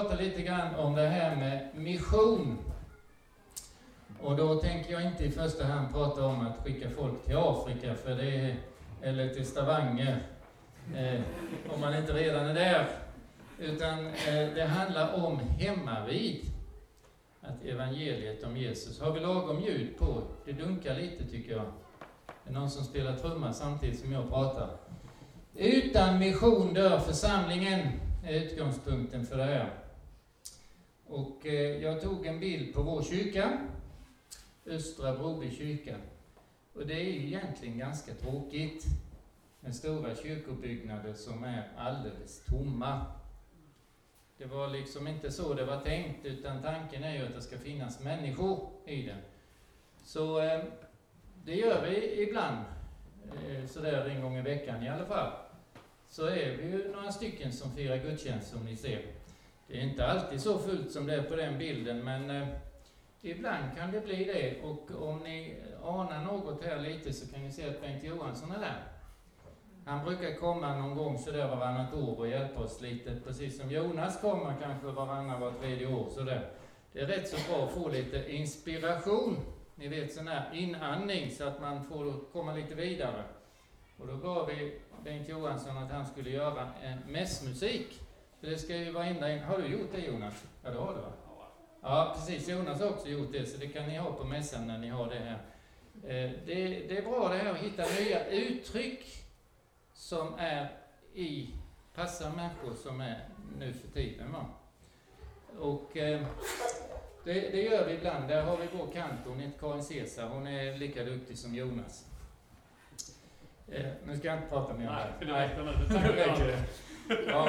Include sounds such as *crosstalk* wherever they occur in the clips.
prata lite grann om det här med mission. Och då tänker jag inte i första hand prata om att skicka folk till Afrika, för det är, eller till Stavanger, eh, om man inte redan är där. Utan eh, det handlar om hemmavid. Att evangeliet om Jesus. Har vi lagom ljud på? Det dunkar lite tycker jag. Det är någon som spelar trumma samtidigt som jag pratar. Utan mission dör församlingen, är utgångspunkten för det här. Och eh, jag tog en bild på vår kyrka, Östra Broby kyrka. Och det är ju egentligen ganska tråkigt med stora kyrkobyggnader som är alldeles tomma. Det var liksom inte så det var tänkt, utan tanken är ju att det ska finnas människor i den. Så eh, det gör vi ibland, eh, sådär en gång i veckan i alla fall. Så är vi ju några stycken som firar gudstjänst som ni ser. Det är inte alltid så fullt som det är på den bilden, men eh, ibland kan det bli det. Och om ni anar något här lite så kan ni se att Bengt Johansson är där. Han brukar komma någon gång sådär varannat år och hjälpa oss lite, precis som Jonas kommer kanske varannan, var tredje år sådär. Det är rätt så bra att få lite inspiration, ni vet sån här inandning så att man får komma lite vidare. Och då gav vi Bengt Johansson att han skulle göra en mässmusik. För det ska ju vara in. Har du gjort det Jonas? Ja, det har du va? Ja, precis. Jonas har också gjort det, så det kan ni ha på mässan när ni har det här. Eh, det, det är bra det här att hitta nya uttryck som är i, passar människor som är nu för tiden. Va? Och eh, det, det, gör vi ibland. Där har vi vår kantor, hon heter Karin Caesar. Hon är lika duktig som Jonas. Eh, nu ska jag inte prata mer om det. Nej, det räcker. *laughs* Ja.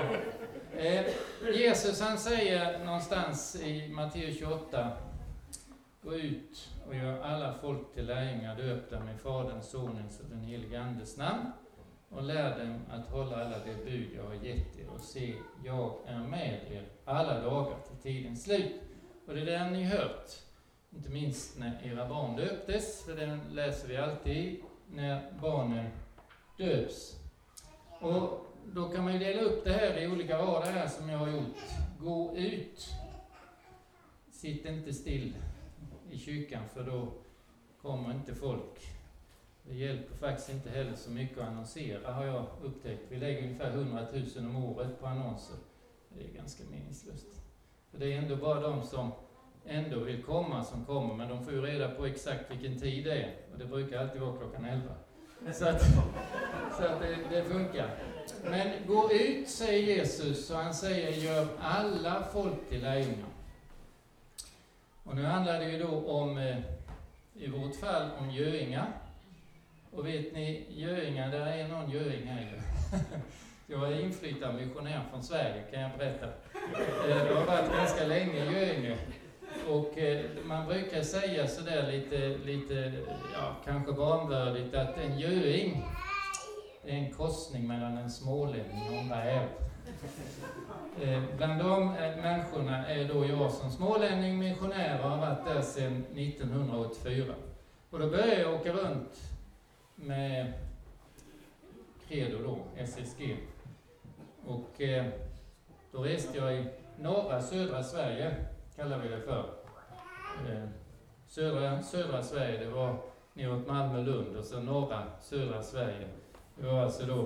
Eh, Jesus han säger någonstans i Matteus 28, gå ut och gör alla folk till lärjungar, döp dem i Faderns, Sonens och den helige Andes namn och lär dem att hålla alla de bud jag har gett er och se, jag är med er alla dagar till tidens slut. Och det är det ni hört, inte minst när era barn döptes, för den läser vi alltid när barnen döps. Och då kan man ju dela upp det här i olika rader här som jag har gjort. Gå ut. Sitt inte still i kyrkan för då kommer inte folk. Det hjälper faktiskt inte heller så mycket att annonsera har jag upptäckt. Vi lägger ungefär 100 000 om året på annonser. Det är ganska meningslöst. För det är ändå bara de som ändå vill komma som kommer, men de får ju reda på exakt vilken tid det är. Och det brukar alltid vara klockan 11. Så att, så att det, det, funkar. Men gå ut, säger Jesus, och han säger gör alla folk till lärjungar. Och nu handlar det ju då om, eh, i vårt fall, om Göinga. Och vet ni, göingar, där är någon Göing här ju. *laughs* Jag är inflyttad missionär från Sverige, kan jag berätta. Eh, jag har varit ganska länge i Göinge. Och eh, man brukar säga sådär lite, lite ja, kanske vanvördigt att en göing är en korsning mellan en smålänning och en räv. Eh, bland de eh, människorna är då jag som smålänning missionär och har varit där sedan 1984. Och då började jag åka runt med Credo då, SSG. Och eh, då reste jag i norra södra Sverige, kallar vi det för. Eh, södra, södra Sverige, det var neråt Malmö, Lund och så norra, södra Sverige. Det var alltså då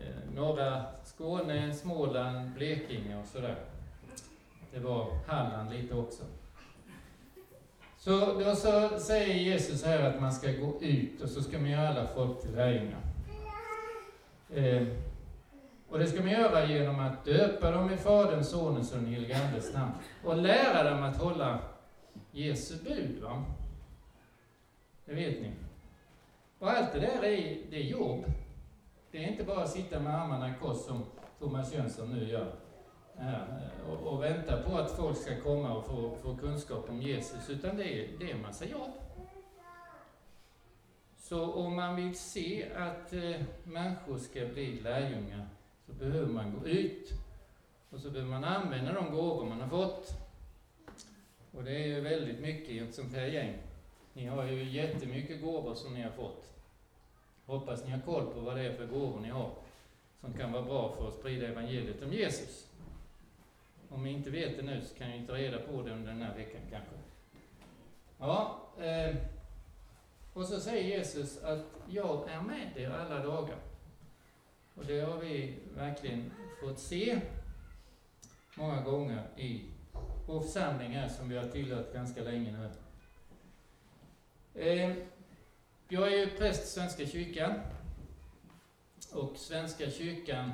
eh, norra Skåne, Småland, Blekinge och sådär. Det var Halland lite också. Så då så säger Jesus här att man ska gå ut och så ska man göra alla folk till lärjungar. Eh, och det ska man göra genom att döpa dem i Faderns, Sonens och den helige Andes namn och lära dem att hålla Jesu bud. Va? Det vet ni. Och allt det där är, det är jobb. Det är inte bara att sitta med armarna i kors som Thomas Jönsson nu gör. Och, och vänta på att folk ska komma och få, få kunskap om Jesus, utan det är, det är en massa jobb. Så om man vill se att eh, människor ska bli lärjungar så behöver man gå ut och så behöver man använda de gåvor man har fått. Och det är ju väldigt mycket i ett sånt här gäng. Ni har ju jättemycket gåvor som ni har fått. Hoppas ni har koll på vad det är för gåvor ni har som kan vara bra för att sprida evangeliet om Jesus. Om ni inte vet det nu så kan ni ta reda på det under den här veckan kanske. Ja, eh, och så säger Jesus att jag är med er alla dagar. Och det har vi verkligen fått se många gånger i vår församling här som vi har tillhört ganska länge nu. Eh, jag är ju präst i Svenska kyrkan. Och Svenska kyrkan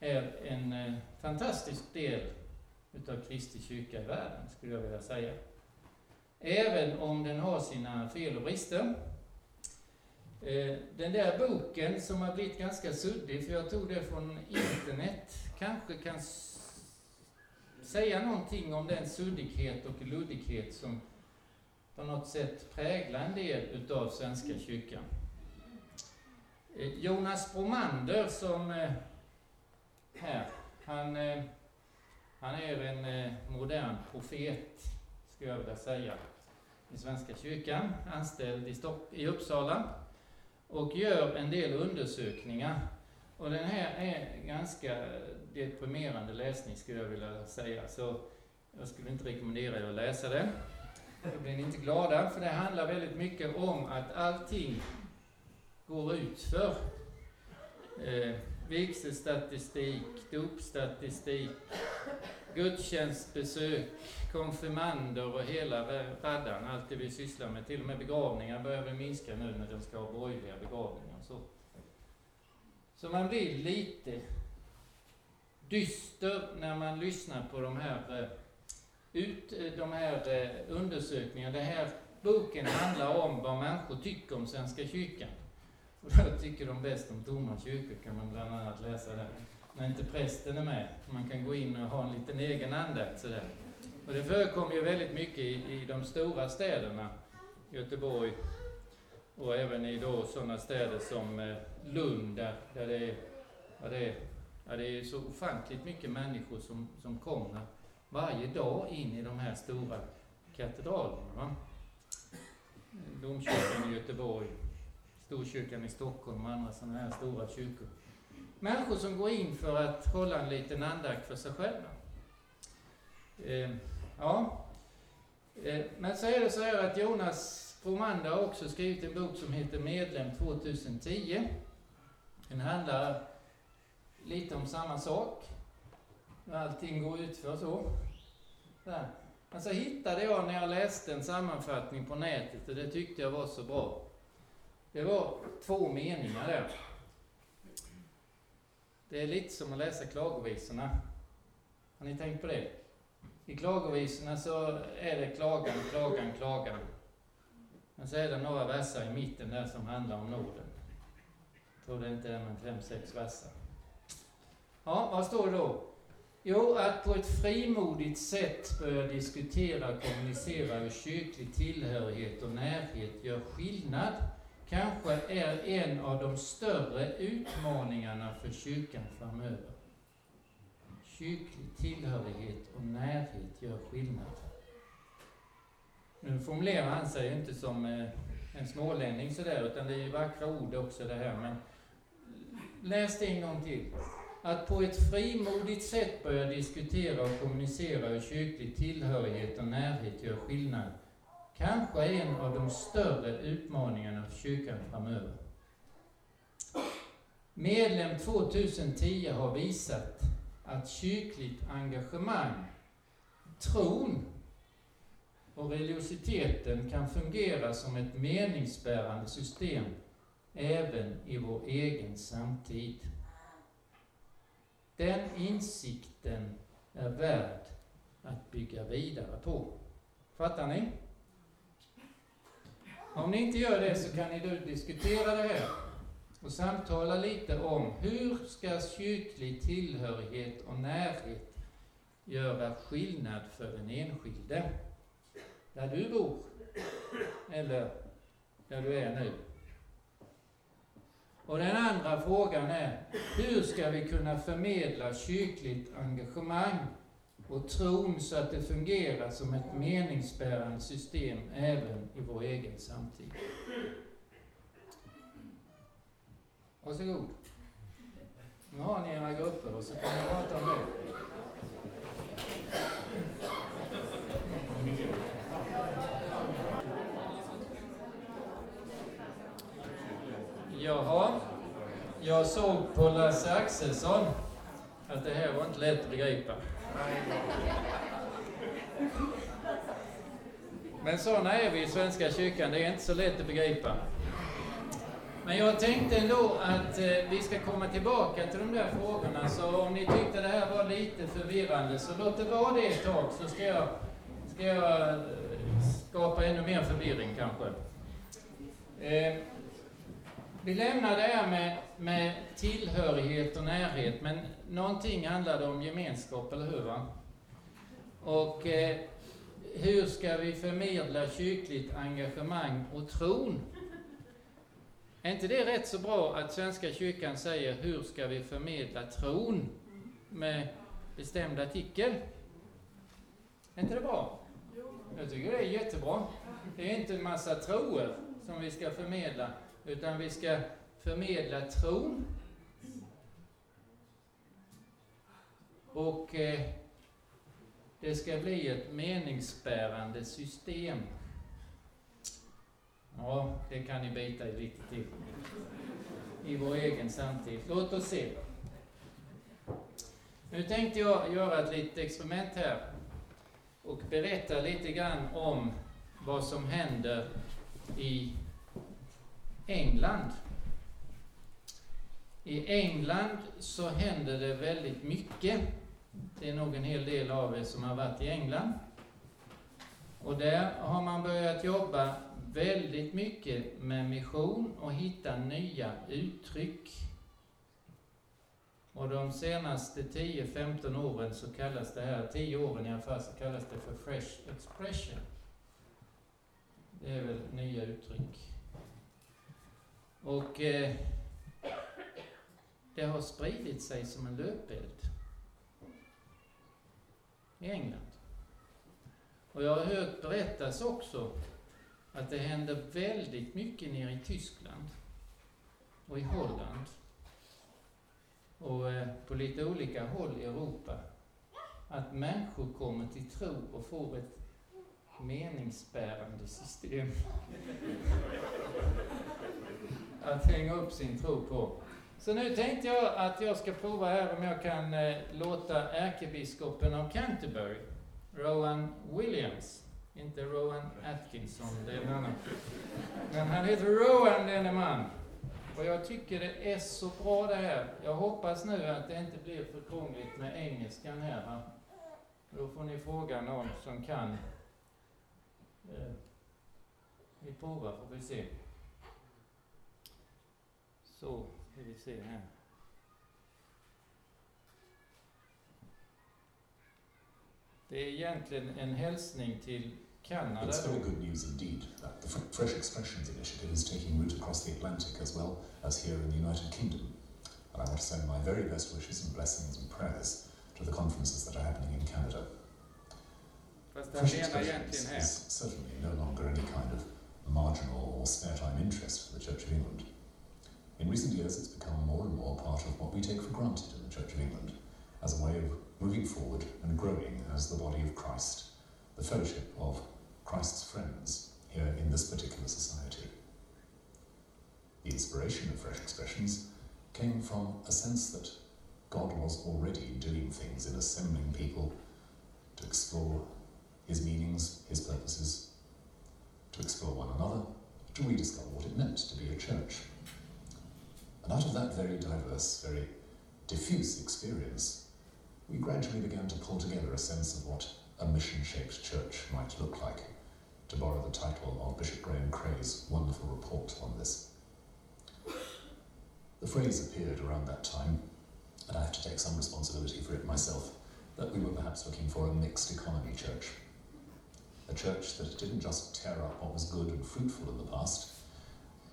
är en eh, fantastisk del utav Kristi kyrka i världen, skulle jag vilja säga. Även om den har sina fel och brister. Eh, den där boken som har blivit ganska suddig, för jag tog det från internet, kanske kan säga någonting om den suddighet och luddighet som på något sätt präglar en del utav Svenska kyrkan. Eh, Jonas Bromander som eh, här, han, han är en modern profet, skulle jag vilja säga, i Svenska kyrkan, anställd i, Stock i Uppsala och gör en del undersökningar. Och den här är ganska deprimerande läsning skulle jag vilja säga, så jag skulle inte rekommendera er att läsa den. Då blir ni inte glada, för det handlar väldigt mycket om att allting går ut för eh, vigselstatistik, dopstatistik, gudstjänstbesök, konfirmander och hela raddan, allt det vi sysslar med. Till och med begravningar börjar vi minska nu när de ska ha borgerliga begravningar och så. Så man blir lite dyster när man lyssnar på de här, eh, ut, eh, de här eh, undersökningarna. Den här boken handlar om vad människor tycker om Svenska kyrkan. Och då tycker de bäst om tomma kyrkor, kan man bland annat läsa där. När inte prästen är med. Man kan gå in och ha en liten egen andakt sådär. Och det förekommer ju väldigt mycket i, i de stora städerna, Göteborg, och även i då sådana städer som eh, Lund, där, där det, är, ja, det, är, ja, det är så ofantligt mycket människor som, som kommer varje dag in i de här stora katedralerna. Va? Domkyrkan i Göteborg, Storkyrkan i Stockholm och andra sådana här stora kyrkor. Människor som går in för att hålla en liten andakt för sig själva. Eh, ja. Eh, men så är det så här att Jonas Bromander har också skrivit en bok som heter Medlem 2010. Den handlar lite om samma sak. Allting går ut för så. Där. Men så hittade jag när jag läste en sammanfattning på nätet och det tyckte jag var så bra. Det var två meningar där. Det är lite som att läsa klagovisorna. Har ni tänkt på det? I klagovisorna så är det klagan, klagan, klagan. Men så är det några verser i mitten där som handlar om nåden. Jag tror det inte är men fem, sex verser. Ja, vad står det då? Jo, att på ett frimodigt sätt börja diskutera och kommunicera hur kyrklig tillhörighet och närhet gör skillnad kanske är en av de större utmaningarna för kyrkan framöver. Kyrklig tillhörighet och närhet gör skillnad. Nu formulerar han sig inte som eh, en smålänning sådär, utan det är ju vackra ord också det här, men läs det en gång till. Att på ett frimodigt sätt börja diskutera och kommunicera hur kyrklig tillhörighet och närhet gör skillnad kanske är en av de större utmaningarna för kyrkan framöver. Medlem 2010 har visat att kyrkligt engagemang, tron och religiositeten kan fungera som ett meningsbärande system även i vår egen samtid. Den insikten är värd att bygga vidare på. Fattar ni? Om ni inte gör det så kan ni då diskutera det här och samtala lite om hur ska kyrklig tillhörighet och närhet göra skillnad för den enskilde? Där du bor, eller där du är nu. Och den andra frågan är, hur ska vi kunna förmedla kyrkligt engagemang och tron så att det fungerar som ett meningsbärande system även i vår egen samtid. Varsågod. Nu har ni era grupper och så kan ni prata om det. Jaha. Jag såg på Lasse Axelsson att det här var inte lätt att begripa. Men sådana är vi i Svenska kyrkan, det är inte så lätt att begripa. Men jag tänkte ändå att eh, vi ska komma tillbaka till de där frågorna, så om ni tyckte det här var lite förvirrande, så låt det vara det ett tag, så ska jag, ska jag eh, skapa ännu mer förvirring kanske. Eh, vi lämnar det här med, med tillhörighet och närhet, men någonting handlade om gemenskap, eller hur? Va? Och eh, hur ska vi förmedla kyrkligt engagemang och tron? Är inte det rätt så bra att Svenska kyrkan säger hur ska vi förmedla tron med bestämd artikel? Är inte det bra? Jag tycker det är jättebra. Det är inte en massa troer som vi ska förmedla, utan vi ska förmedla tron. Och eh, det ska bli ett meningsbärande system. Ja, det kan ni bita i lite till. I vår egen samtid. Låt oss se. Nu tänkte jag göra ett litet experiment här och berätta lite grann om vad som händer i England. I England så händer det väldigt mycket. Det är nog en hel del av er som har varit i England. Och där har man börjat jobba väldigt mycket med mission och hitta nya uttryck. Och de senaste 10-15 åren så kallas det här, 10 åren i alla fall, så kallas det för fresh expression. Det är väl nya uttryck. Och eh, det har spridit sig som en löpeld i England. Och jag har hört berättas också att det händer väldigt mycket nere i Tyskland och i Holland och eh, på lite olika håll i Europa. Att människor kommer till tro och får ett meningsbärande system att hänga upp sin tro på. Så nu tänkte jag att jag ska prova här om jag kan eh, låta ärkebiskopen av Canterbury, Rowan Williams, inte Rowan Atkinson, det är en annan. Men han heter Rowan denne man. Och jag tycker det är så bra det här. Jag hoppas nu att det inte blir för krångligt med engelskan här. Va? Då får ni fråga någon som kan. Eh, vi provar får vi se. Så, ska vi se här. Det är egentligen en hälsning till. It's very good news indeed that the Fresh Expressions initiative is taking root across the Atlantic as well as here in the United Kingdom. And I want to send my very best wishes and blessings and prayers to the conferences that are happening in Canada. Fresh Expressions is certainly no longer any kind of marginal or spare time interest for the Church of England. In recent years, it's become more and more part of what we take for granted in the Church of England as a way of moving forward and growing as the body of Christ, the fellowship of Christ's friends here in this particular society. The inspiration of Fresh Expressions came from a sense that God was already doing things in assembling people to explore his meanings, his purposes, to explore one another, to rediscover what it meant to be a church. And out of that very diverse, very diffuse experience, we gradually began to pull together a sense of what a mission shaped church might look like, to borrow the title of Bishop Graham Cray's wonderful report on this. The phrase appeared around that time, and I have to take some responsibility for it myself, that we were perhaps looking for a mixed economy church. A church that didn't just tear up what was good and fruitful in the past,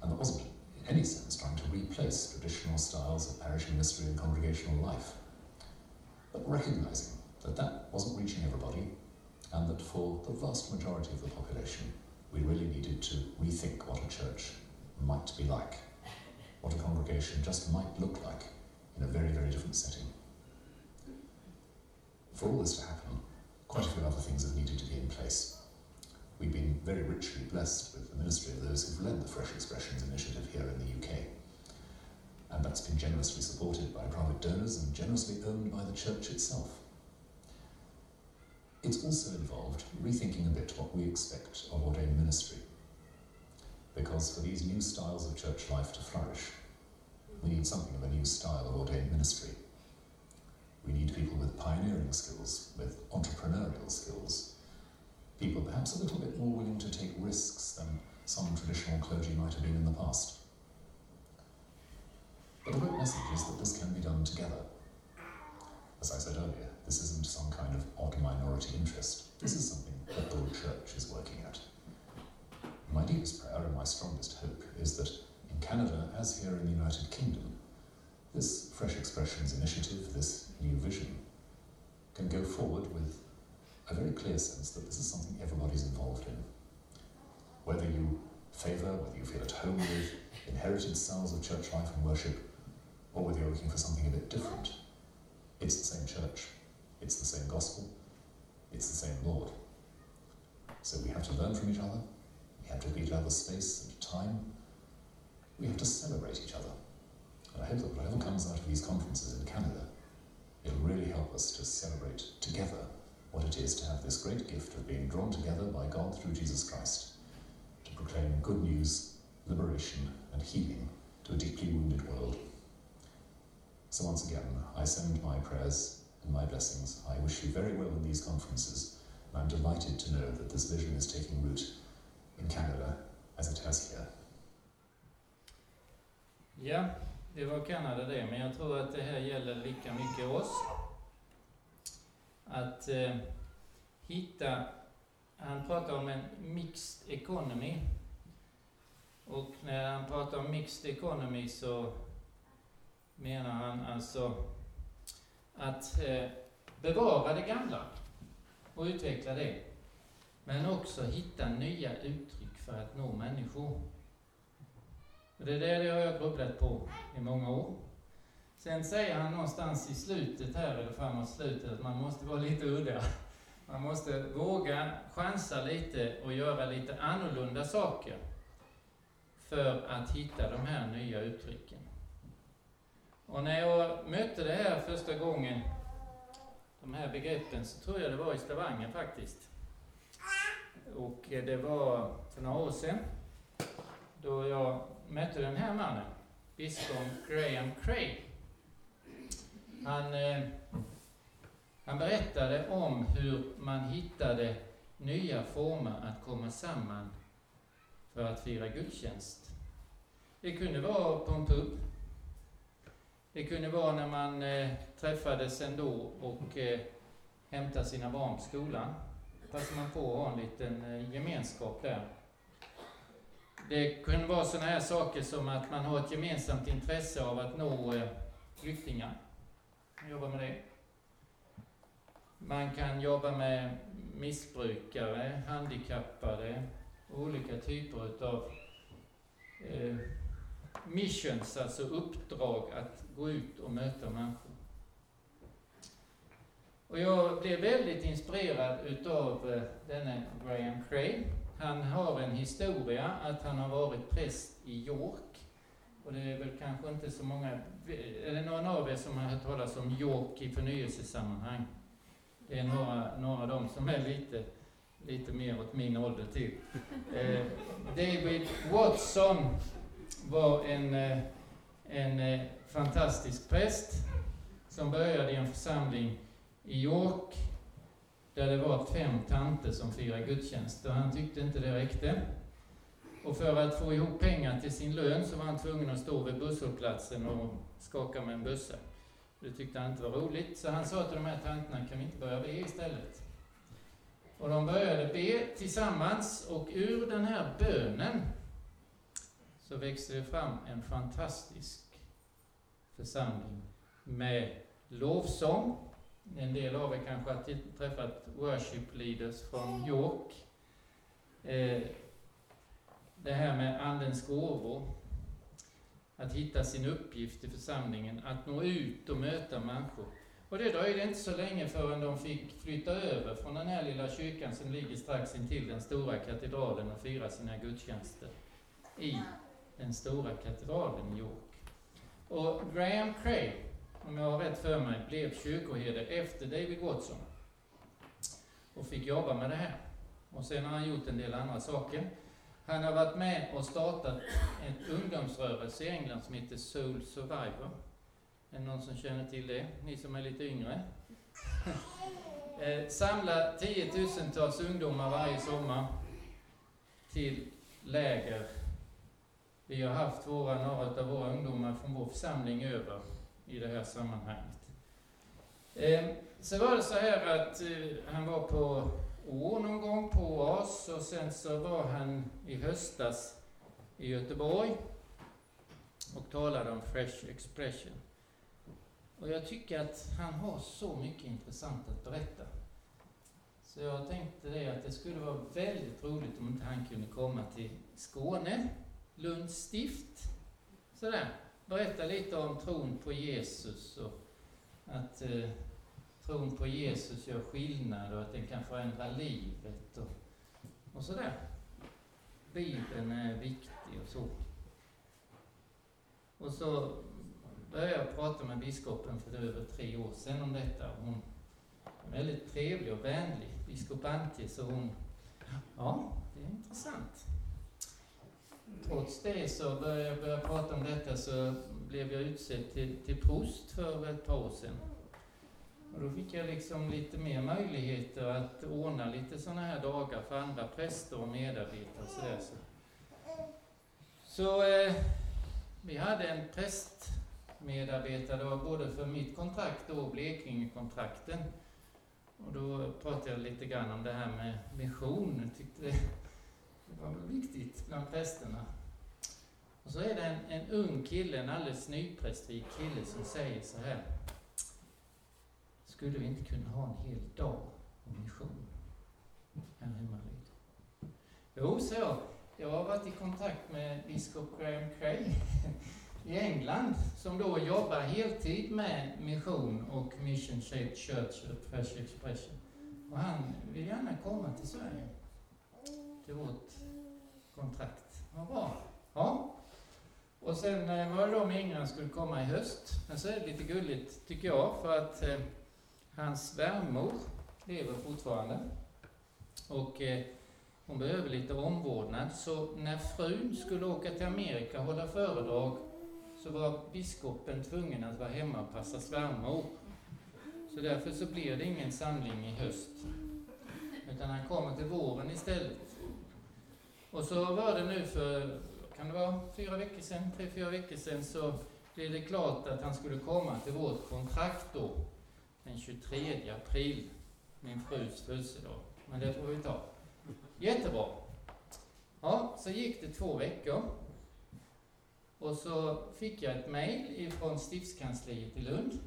and that wasn't any sense trying to replace traditional styles of parish ministry and congregational life, but recognizing that that wasn't reaching everybody, and that for the vast majority of the population, we really needed to rethink what a church might be like, what a congregation just might look like in a very, very different setting. For all this to happen, quite a few other things have needed to be in place. We've been very richly blessed with the ministry of those who've led the Fresh Expressions initiative here in the UK. and that's been generously supported by private donors and generously owned by the church itself. It's also involved rethinking a bit what we expect of ordained ministry. Because for these new styles of church life to flourish, we need something of a new style of ordained ministry. We need people with pioneering skills, with entrepreneurial skills, people perhaps a little bit more willing to take risks than some traditional clergy might have been in the past. But the great message is that this can be done together. As I said earlier, this isn't some kind of odd minority interest. This is something that the whole church is working at. My deepest prayer and my strongest hope is that in Canada, as here in the United Kingdom, this Fresh Expressions initiative, this new vision, can go forward with a very clear sense that this is something everybody's involved in. Whether you favour, whether you feel at home with inherited styles of church life and worship, or whether you're looking for something a bit different, it's the same church, it's the same gospel, it's the same Lord. So we have to learn from each other, we have to give each other space and time, we have to celebrate each other. And I hope that whatever comes out of these conferences in Canada, it'll really help us to celebrate together what it is to have this great gift of being drawn together by God through Jesus Christ to proclaim good news, liberation, and healing to a deeply wounded world. So, once again, I send my prayers and my blessings. I wish you very well in these conferences, and I'm delighted to know that this vision is taking root in Canada as it has here. Ja, det var Kanada det, men jag tror att det här gäller lika mycket oss. Att eh, hitta, han pratar om en mixed economy. Och när han pratar om mixed economy så menar han alltså att eh, bevara det gamla och utveckla det. Men också hitta nya uttryck för att nå människor. Och det är det jag har grubblat på i många år. Sen säger han någonstans i slutet här, eller framåt slutet, att man måste vara lite udda. Man måste våga chansa lite och göra lite annorlunda saker för att hitta de här nya uttrycken. Och när jag mötte det här första gången, de här begreppen, så tror jag det var i Stavanger faktiskt. Och det var för några år sedan, då jag mötte den här mannen, biskop Graham Craig. Han, eh, han berättade om hur man hittade nya former att komma samman för att fira gudstjänst. Det kunde vara på en pub. Det kunde vara när man eh, träffades ändå och eh, hämtade sina barn på skolan. Passade man på att ha en liten eh, gemenskap där. Det kunde vara sådana här saker som att man har ett gemensamt intresse av att nå eh, flyktingar. Jobba med det. Man kan jobba med missbrukare, handikappade, olika typer utav eh, missions, alltså uppdrag att gå ut och möta människor. Och jag blev väldigt inspirerad utav eh, denne Graham Craig. Han har en historia att han har varit präst i York. Och det är väl kanske inte så många, är det någon av er som har hört talas om York i förnyelsesammanhang? Det är några, några av dem som är lite, lite mer åt min ålder till. Eh, David Watson var en, eh, en eh, fantastisk präst som började i en församling i York där det var fem tanter som firade gudstjänst och han tyckte inte det räckte. Och för att få ihop pengar till sin lön så var han tvungen att stå vid busshållplatsen och skaka med en bössa. Det tyckte han inte var roligt, så han sa till de här tanterna, kan vi inte börja be istället? Och de började be tillsammans och ur den här bönen så växte det fram en fantastisk församling med lovsång. En del av er kanske har träffat worship leaders från York. Eh, det här med Andens gåvor, att hitta sin uppgift i församlingen, att nå ut och möta människor. Och det dröjde inte så länge förrän de fick flytta över från den här lilla kyrkan som ligger strax intill den stora katedralen och fira sina gudstjänster i den stora katedralen i York. Och Graham Cray, om jag har rätt för mig, blev kyrkoherde efter David Watson och fick jobba med det här. Och sen har han gjort en del andra saker. Han har varit med och startat en ungdomsrörelse i England som heter Soul Survivor. Är det någon som känner till det? Ni som är lite yngre? Samla *laughs* eh, samlar tiotusentals ungdomar varje sommar till läger. Vi har haft våra, några av våra ungdomar från vår församling över i det här sammanhanget. Eh, så var det så här att eh, han var på år någon gång på OAS och sen så var han i höstas i Göteborg och talade om Fresh Expression. Och jag tycker att han har så mycket intressant att berätta. Så jag tänkte det att det skulle vara väldigt roligt om inte han kunde komma till Skåne, Lunds stift. Sådär, berätta lite om tron på Jesus och att eh, tron på Jesus gör skillnad och att den kan förändra livet och, och sådär. Bibeln är viktig och så. Och så började jag prata med biskopen för över tre år sedan om detta. Hon är väldigt trevlig och vänlig, biskop Antje, så hon, ja, det är intressant. Trots det så började jag börja prata om detta så blev jag utsedd till, till prost för ett par år sedan. Och då fick jag liksom lite mer möjligheter att ordna lite sådana här dagar för andra präster och medarbetare och sådär. Så, så eh, vi hade en prästmedarbetare, det var både för mitt kontrakt och Blekingekontrakten. Och då pratade jag lite grann om det här med mission. Jag tyckte det, det var viktigt bland prästerna. Och så är det en, en ung kille, en alldeles nyprästvig kille som säger så här skulle vi inte kunna ha en hel dag om mission här hemma vid? Jo, så jag. Jag har varit i kontakt med biskop Graham Cray *laughs* i England som då jobbar heltid med mission och Mission Shaped Church och Fresh Expression. Och han vill gärna komma till Sverige, till vårt kontrakt. Vad bra. Ja. Och sen eh, var det då meningen att skulle komma i höst. Men så är det lite gulligt, tycker jag, för att eh, Hans svärmor lever fortfarande. Och eh, hon behöver lite omvårdnad. Så när frun skulle åka till Amerika och hålla föredrag så var biskopen tvungen att vara hemma och passa svärmor. Så därför så blir det ingen samling i höst. Utan han kommer till våren istället. Och så var det nu för, kan det vara fyra veckor sedan, tre, fyra veckor sedan, så blev det klart att han skulle komma till vårt kontrakt då den 23 april, min frus födelsedag. Men det får vi ta. Jättebra. Ja, så gick det två veckor. Och så fick jag ett mejl ifrån stiftskansliet i Lund.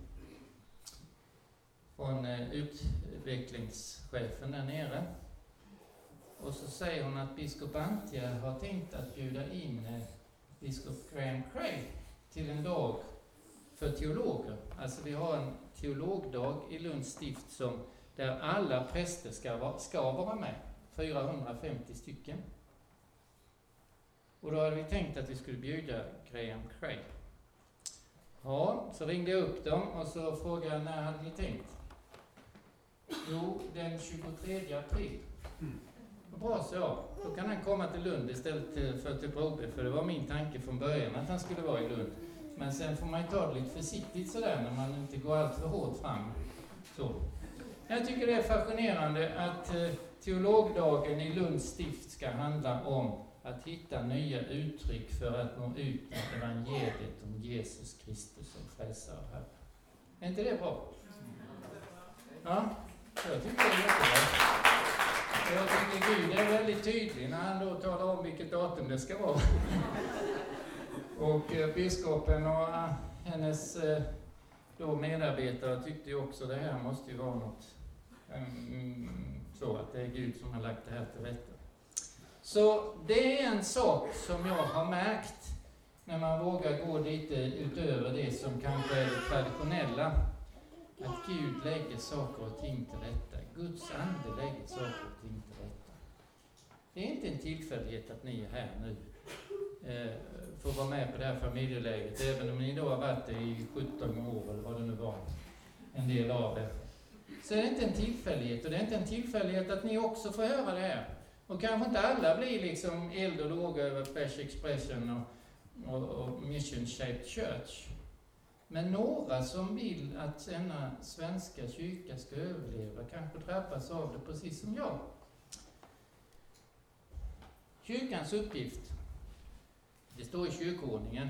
Från eh, utvecklingschefen där nere. Och så säger hon att biskop Antje har tänkt att bjuda in eh, biskop Graham Cray till en dag för teologer. Alltså vi har en teologdag i Lunds stift som, där alla präster ska, vara, ska vara med, 450 stycken. Och då hade vi tänkt att vi skulle bjuda Graham Craig. Ja, så ringde jag upp dem och så frågade jag när hade ni tänkt? Jo, den 23 april. Bra, så. Då kan han komma till Lund istället för till Broby, för det var min tanke från början att han skulle vara i Lund. Men sen får man ju ta det lite försiktigt sådär när man inte går allt för hårt fram. Så. Jag tycker det är fascinerande att eh, teologdagen i Lunds stift ska handla om att hitta nya uttryck för att nå ut med evangeliet om Jesus Kristus som frälsare och Herre. Är inte det bra? Ja, jag tycker det är jättebra. Jag tycker Gud är väldigt tydlig när han då talar om vilket datum det ska vara. Och eh, biskopen och eh, hennes eh, då medarbetare tyckte ju också det här måste ju vara något mm, så att det är Gud som har lagt det här till rätta. Så det är en sak som jag har märkt när man vågar gå lite utöver det som kanske är det traditionella. Att Gud lägger saker och ting till rätta. Guds ande lägger saker och ting till rätta. Det är inte en tillfällighet att ni är här nu eh, få vara med på det här familjeläget, även om ni då har varit det i 17 år eller vad det nu var, en del av det. Så är det inte en tillfällighet, och det är inte en tillfällighet att ni också får höra det här. Och kanske inte alla blir liksom eld och låga över Fresh Expression och, och, och Mission Shaped Church. Men några som vill att denna svenska kyrka ska överleva kanske drabbas av det precis som jag. Kyrkans uppgift, det står i kyrkoordningen.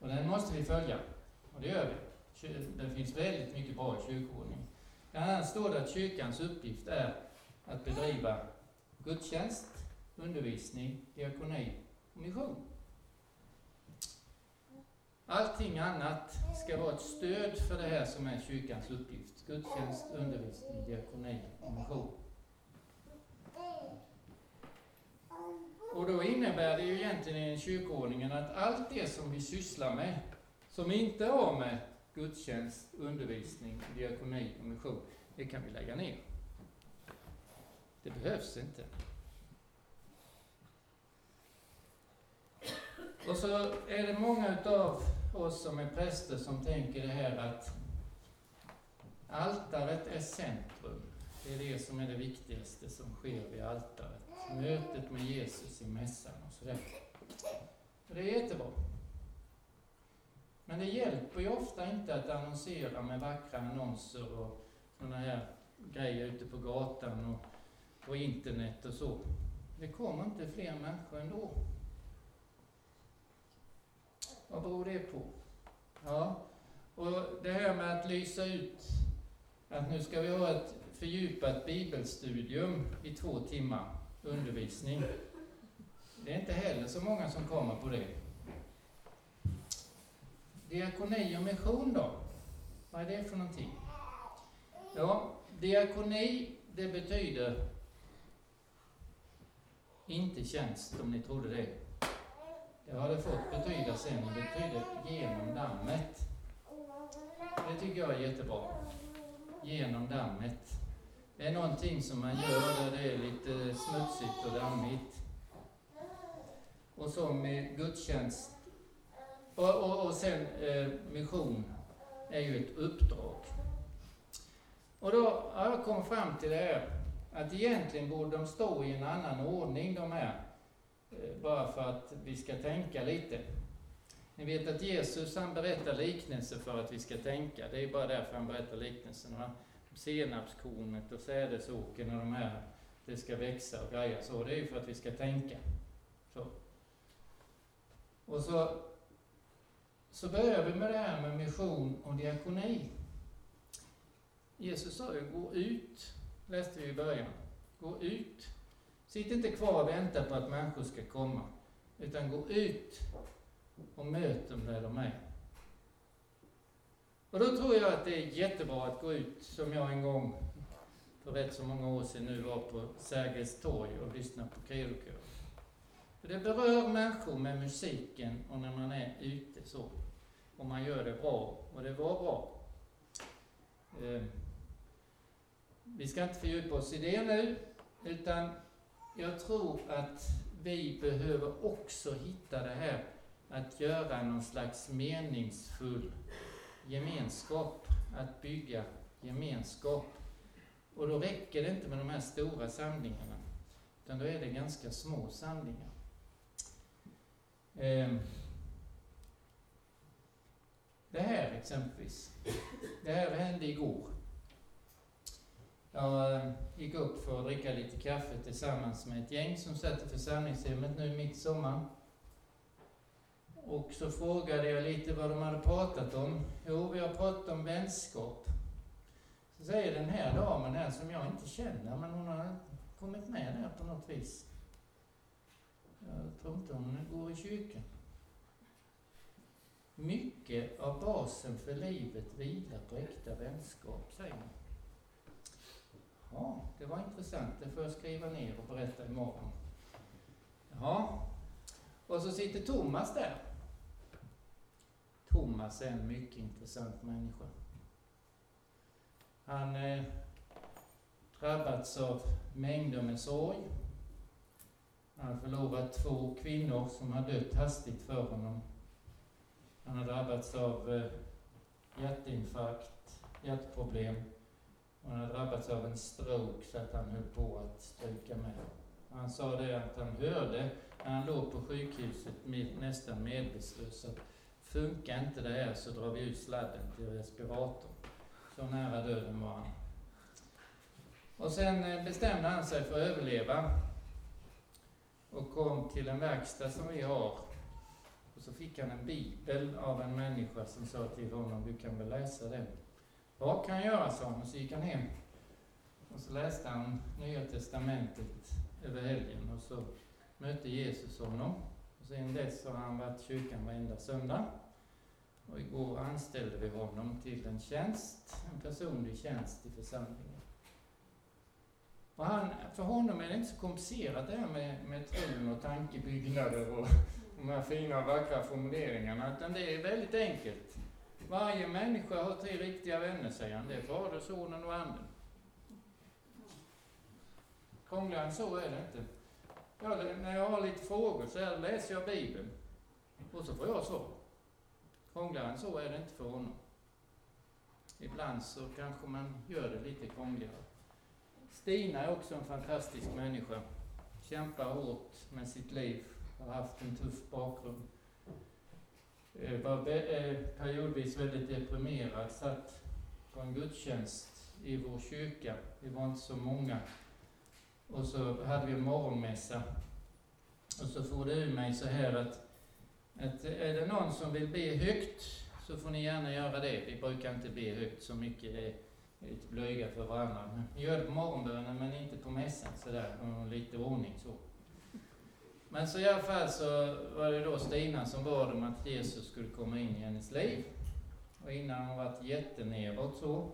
Och den måste vi följa. Och det gör vi. Det finns väldigt mycket bra i kyrkoordningen. Bland annat står det att kyrkans uppgift är att bedriva gudstjänst, undervisning, diakoni och mission. Allting annat ska vara ett stöd för det här som är kyrkans uppgift. Gudstjänst, undervisning, diakoni och mission. Och då innebär det ju egentligen i kyrkoordningen att allt det som vi sysslar med, som inte har med gudstjänst, undervisning, diakoni och mission, det kan vi lägga ner. Det behövs inte. Och så är det många utav oss som är präster som tänker det här att altaret är centrum. Det är det som är det viktigaste som sker vid altaret. Mötet med Jesus i mässan och sådär. Och det är jättebra. Men det hjälper ju ofta inte att annonsera med vackra annonser och sådana här grejer ute på gatan och på internet och så. Det kommer inte fler människor ändå. Vad beror det på? Ja, och det här med att lysa ut att nu ska vi ha ett fördjupat bibelstudium i två timmar undervisning. Det är inte heller så många som kommer på det. Diakoni och mission då? Vad är det för någonting? Ja, diakoni, det betyder inte tjänst, om ni trodde det. Det har det fått betyda sen, det betyder genom dammet. Det tycker jag är jättebra. Genom dammet. Det är någonting som man gör där det är lite smutsigt och dammigt. Och så med gudstjänst. Och, och, och sen eh, mission är ju ett uppdrag. Och då har jag kommit fram till det här att egentligen borde de stå i en annan ordning de här. Eh, bara för att vi ska tänka lite. Ni vet att Jesus han berättar liknelser för att vi ska tänka. Det är bara därför han berättar liknelserna. Senapskornet och sädesåkern och de här, det ska växa och greja så. Det är ju för att vi ska tänka. Så. Och så, så börjar vi med det här med mission och diakoni. Jesus sa ju, gå ut, läste vi i början. Gå ut. Sitt inte kvar och vänta på att människor ska komma, utan gå ut och möt dem där de är. Och då tror jag att det är jättebra att gå ut, som jag en gång för rätt så många år sedan nu var på Sergels torg och lyssna på Credokören. För det berör människor med musiken och när man är ute så. Och man gör det bra, och det var bra. Eh, vi ska inte fördjupa oss i det nu, utan jag tror att vi behöver också hitta det här att göra någon slags meningsfull gemenskap, att bygga gemenskap. Och då räcker det inte med de här stora samlingarna, utan då är det ganska små samlingar. Ehm, det här exempelvis, det här hände igår. Jag eh, gick upp för att dricka lite kaffe tillsammans med ett gäng som satt i församlingshemmet nu mitt i sommaren. Och så frågade jag lite vad de hade pratat om. Jo, vi har pratat om vänskap. Så säger den här damen här som jag inte känner, men hon har kommit med där på något vis. Jag tror inte hon går i kyrkan. Mycket av basen för livet vilar på äkta vänskap, säger hon. Ja, det var intressant. Det får jag skriva ner och berätta imorgon. Ja, och så sitter Thomas där. Thomas är en mycket intressant människa. Han eh, drabbats av mängder med sorg. Han har förlorat två kvinnor som har dött hastigt för honom. Han har drabbats av eh, hjärtinfarkt, hjärtproblem. Och han har drabbats av en stroke så att han höll på att stryka med. Han sa det att han hörde när han låg på sjukhuset nästan medvetslös att funkar inte det här så drar vi ut sladden till respiratorn. Så nära döden var han. Och sen eh, bestämde han sig för att överleva och kom till en verkstad som vi har. Och så fick han en bibel av en människa som sa till honom, du kan väl läsa den. Vad kan jag göra, sa han, och så gick han hem. Och så läste han Nya Testamentet över helgen och så mötte Jesus honom. Och sen dess har han varit i kyrkan varenda söndag. Och igår anställde vi honom till en tjänst, en personlig tjänst i församlingen. Och han, för honom är det inte så komplicerat det här med, med tron och tankebyggnader och de här fina vackra formuleringarna, utan det är väldigt enkelt. Varje människa har tre riktiga vänner, säger han. Det är Fader, Sonen och Anden. Krångligare än så är det inte. Ja, när jag har lite frågor så läser jag Bibeln och så får jag svar. Krångligare än så är det inte för honom. Ibland så kanske man gör det lite krångligare. Stina är också en fantastisk människa. Kämpar hårt med sitt liv, har haft en tuff bakgrund. Eh, var eh, periodvis väldigt deprimerad, satt på en gudstjänst i vår kyrka. Vi var inte så många. Och så hade vi en morgonmässa. Och så får det ur mig så här att, att är det någon som vill be högt så får ni gärna göra det. Vi brukar inte be högt så mycket lite blyga för varandra. Vi gör det på morgonbönen men inte på mässan sådär, lite ordning så. Men så i alla fall så var det då Stina som bad om att Jesus skulle komma in i hennes liv. Och innan hon varit jätteneråt så.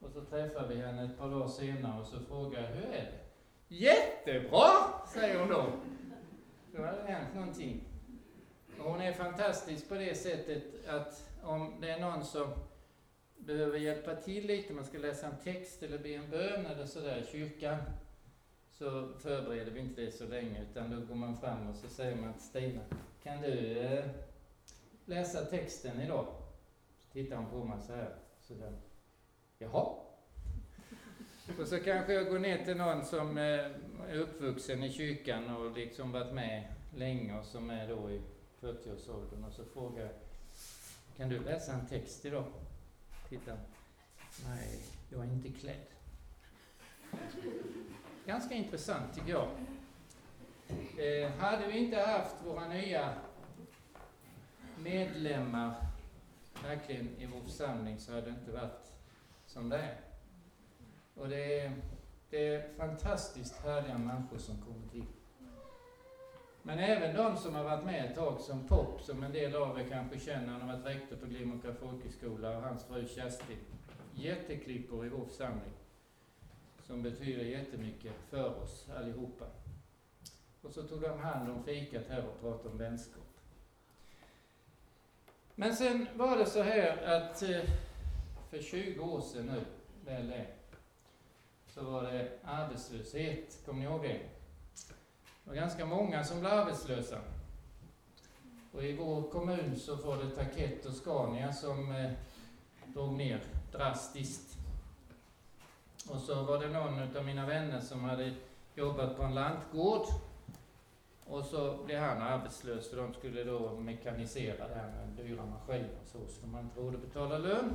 Och så träffade vi henne ett par dagar senare och så frågade jag, hur är det? Jättebra, säger hon då. Då hade det hänt någonting. Och hon är fantastisk på det sättet att om det är någon som behöver hjälpa till lite, man ska läsa en text eller be en bön eller sådär i kyrkan, så förbereder vi inte det så länge, utan då går man fram och så säger man till Stina, kan du eh, läsa texten idag? Så tittar hon på mig så här, sådär. Jaha? Och så kanske jag går ner till någon som eh, är uppvuxen i kyrkan och liksom varit med länge och som är då i 40-årsåldern och så frågar kan du läsa en text idag? Titta. Nej, jag är inte klädd. Ganska intressant tycker jag. Eh, hade vi inte haft våra nya medlemmar verkligen i vår församling så hade det inte varit som det är. Och det är, det är fantastiskt härliga människor som kommer till. Men även de som har varit med ett tag, som Pop, som en del av er kanske känner, han har varit rektor på Glimåkra folkhögskola och hans fru Kerstin. Jätteklippor i vår församling. Som betyder jättemycket för oss allihopa. Och så tog de hand om fikat här och pratade om vänskap. Men sen var det så här att eh, för 20 år sedan nu, väl det, så var det arbetslöshet. Kommer ni ihåg det? Det var ganska många som blev arbetslösa. Och i vår kommun så var det Takett och Scania som eh, drog ner drastiskt. Och så var det någon av mina vänner som hade jobbat på en lantgård. Och så blev han arbetslös för de skulle då mekanisera det här med dyra maskiner och så, så man inte råd att betala lön.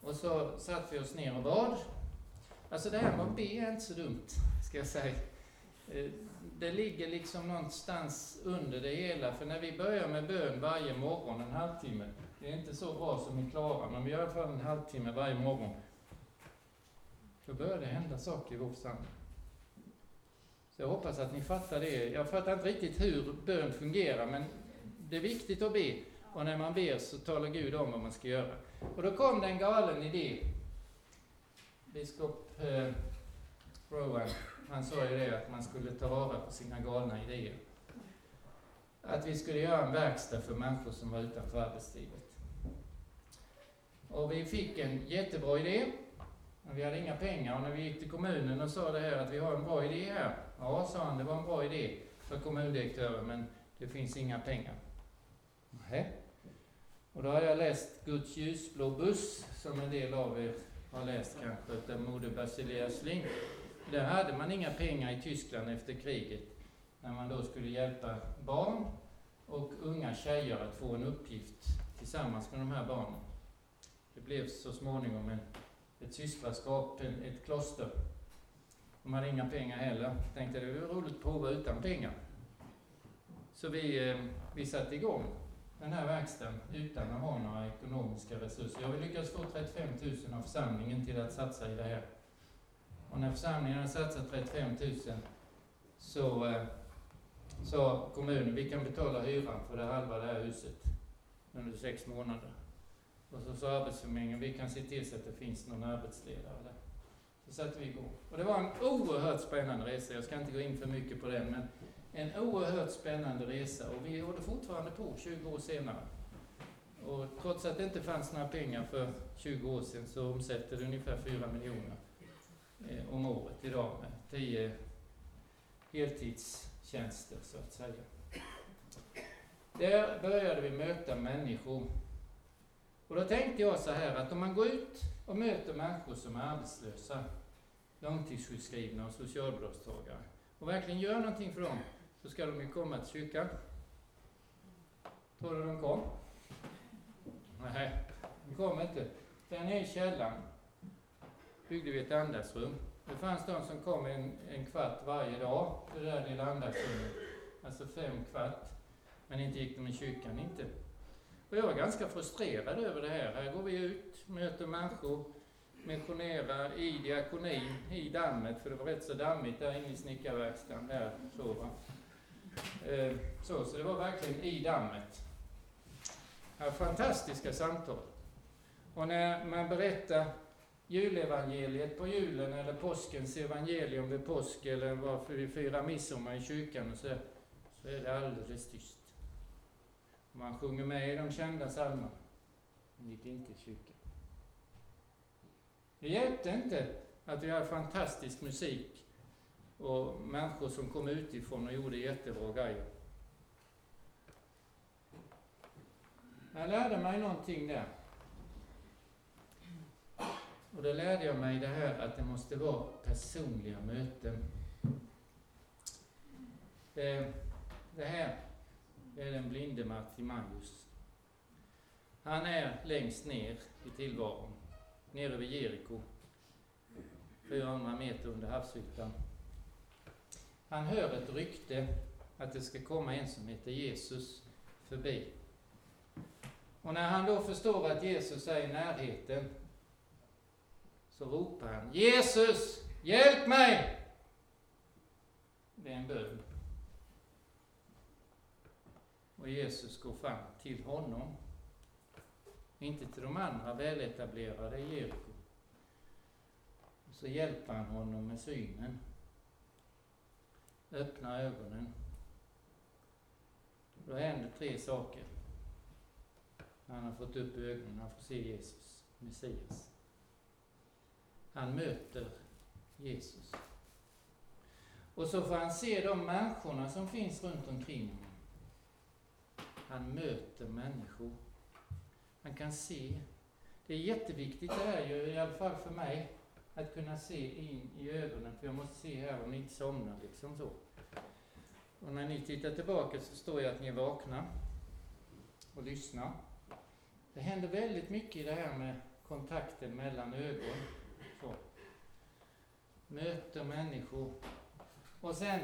Och så satt vi oss ner och bad. Alltså det här med att be är inte så dumt, ska jag säga. Eh, det ligger liksom någonstans under det hela, för när vi börjar med bön varje morgon en halvtimme, det är inte så bra som i Klara, men vi gör i alla fall en halvtimme varje morgon, då börjar det hända saker i vår församling. Så jag hoppas att ni fattar det. Jag fattar inte riktigt hur bön fungerar, men det är viktigt att be. Och när man ber så talar Gud om vad man ska göra. Och då kom det en galen idé. Biskop eh, Rowan han sa ju det att man skulle ta vara på sina galna idéer. Att vi skulle göra en verkstad för människor som var utanför arbetslivet. Och vi fick en jättebra idé. Men vi hade inga pengar och när vi gick till kommunen och sa det här att vi har en bra idé här. Ja, sa han, det var en bra idé för kommundirektören men det finns inga pengar. Nej. Och då har jag läst Guds ljusblå buss, som en del av er har läst kanske, av Moder Basilia Sling. Där hade man inga pengar i Tyskland efter kriget, när man då skulle hjälpa barn och unga tjejer att få en uppgift tillsammans med de här barnen. Det blev så småningom en, ett systraskap, ett kloster. De hade inga pengar heller. Tänkte det var roligt att prova utan pengar. Så vi, eh, vi satte igång den här verkstaden utan att ha några ekonomiska resurser. Jag har lyckats få 35 000 av församlingen till att satsa i det här. Och när församlingen hade satsat 35 000 så eh, sa kommunen, vi kan betala hyran för det halva det här huset under sex månader. Och så sa Arbetsförmedlingen, vi kan se till så att det finns någon arbetsledare där. Så satte vi igång. Och det var en oerhört spännande resa, jag ska inte gå in för mycket på den, men en oerhört spännande resa och vi håller fortfarande på 20 år senare. Och trots att det inte fanns några pengar för 20 år sedan så omsätter det ungefär 4 miljoner eh, om året idag med 10 eh, heltidstjänster så att säga. Där började vi möta människor. Och då tänkte jag så här att om man går ut och möter människor som är arbetslösa, långtidssjukskrivna och socialbidragstagare och verkligen gör någonting för dem så ska de ju komma till kyrkan. Tror du de kom? Nej, de kom inte. Den är i källaren byggde vi ett andaktsrum. Det fanns de som kom en, en kvart varje dag till det där lilla andaktsrummet. Alltså fem kvart. Men inte gick de i kyrkan, inte. Och jag var ganska frustrerad över det här. Här går vi ut, möter människor, missionerar i diakonin, i dammet, för det var rätt så dammigt där inne i snickarverkstaden. Där, så, va? Eh, så, så det var verkligen i dammet. Här, fantastiska samtal. Och när man berättar julevangeliet på julen eller påskens evangelium vid påsk eller varför vi firar midsommar i kyrkan och så, så är det alldeles tyst. Man sjunger med i de kända psalmerna. Men gick inte i kyrkan. Det hjälpte inte att vi hade fantastisk musik och människor som kom utifrån och gjorde jättebra grejer. Jag lärde mig någonting där. Och då lärde jag mig det här att det måste vara personliga möten. Det, det här är den blinde Martimaius. Han är längst ner i tillvaron, nere vid Jeriko, 400 meter under havsytan. Han hör ett rykte att det ska komma en som heter Jesus förbi. Och när han då förstår att Jesus är i närheten så ropar han Jesus, hjälp mig! Det är en bön. Och Jesus går fram till honom. Inte till de andra väletablerade i Jeriko. Så hjälper han honom med synen. öppnar ögonen. Då händer tre saker. Han har fått upp ögonen, han får se Jesus, Messias. Han möter Jesus. Och så får han se de människorna som finns runt omkring honom. Han möter människor. Han kan se. Det är jätteviktigt det här ju, i alla fall för mig, att kunna se in i ögonen, för jag måste se här om ni inte somnar. liksom så. Och när ni tittar tillbaka så står jag att ni är vakna och lyssnar. Det händer väldigt mycket i det här med kontakten mellan ögon. Så. Möter människor. Och sen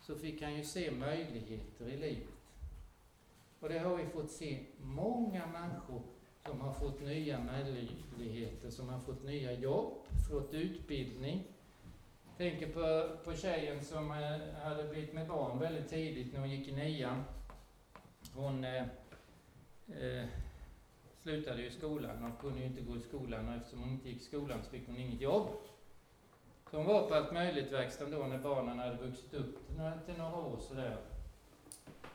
så fick han ju se möjligheter i livet. Och det har vi fått se många människor som har fått nya möjligheter, som har fått nya jobb, fått utbildning. Tänker på, på tjejen som eh, hade blivit med barn väldigt tidigt när hon gick i nian. Hon eh, eh slutade ju skolan Hon kunde ju inte gå i skolan och eftersom hon inte gick i skolan så fick hon inget jobb. Så hon var på allt möjligt verkstaden då när barnen hade vuxit upp till några till några år sådär.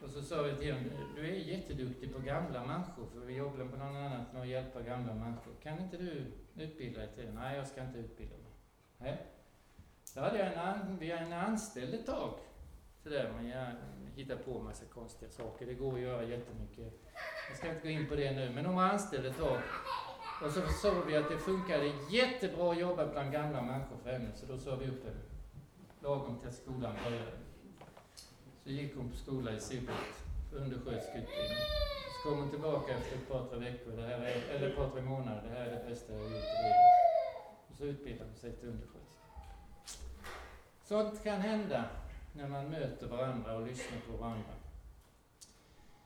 Och så sa vi till honom, du är jätteduktig på gamla människor, för vi jobbar på något annat med att hjälpa gamla människor. Kan inte du utbilda dig till det? Nej, jag ska inte utbilda mig. Nej. Så hade jag en, an, vi hade en anställd ett tag. Sådär, man jag hittar på massa konstiga saker. Det går att göra jättemycket. Jag ska inte gå in på det nu, men de var ett tag. Och så såg vi att det funkade jättebra att jobba bland gamla människor för henne, så då sa vi upp henne. Lagom till att skolan började. Så gick hon på skola i Sibbhult, undersköterskeutbildning. Så kom hon tillbaka efter ett par, tre veckor, det här är, eller ett par, tre månader. Det här är det bästa jag har gjort i livet. Och så utbildade hon sig till undersköterska. Sånt kan hända när man möter varandra och lyssnar på varandra.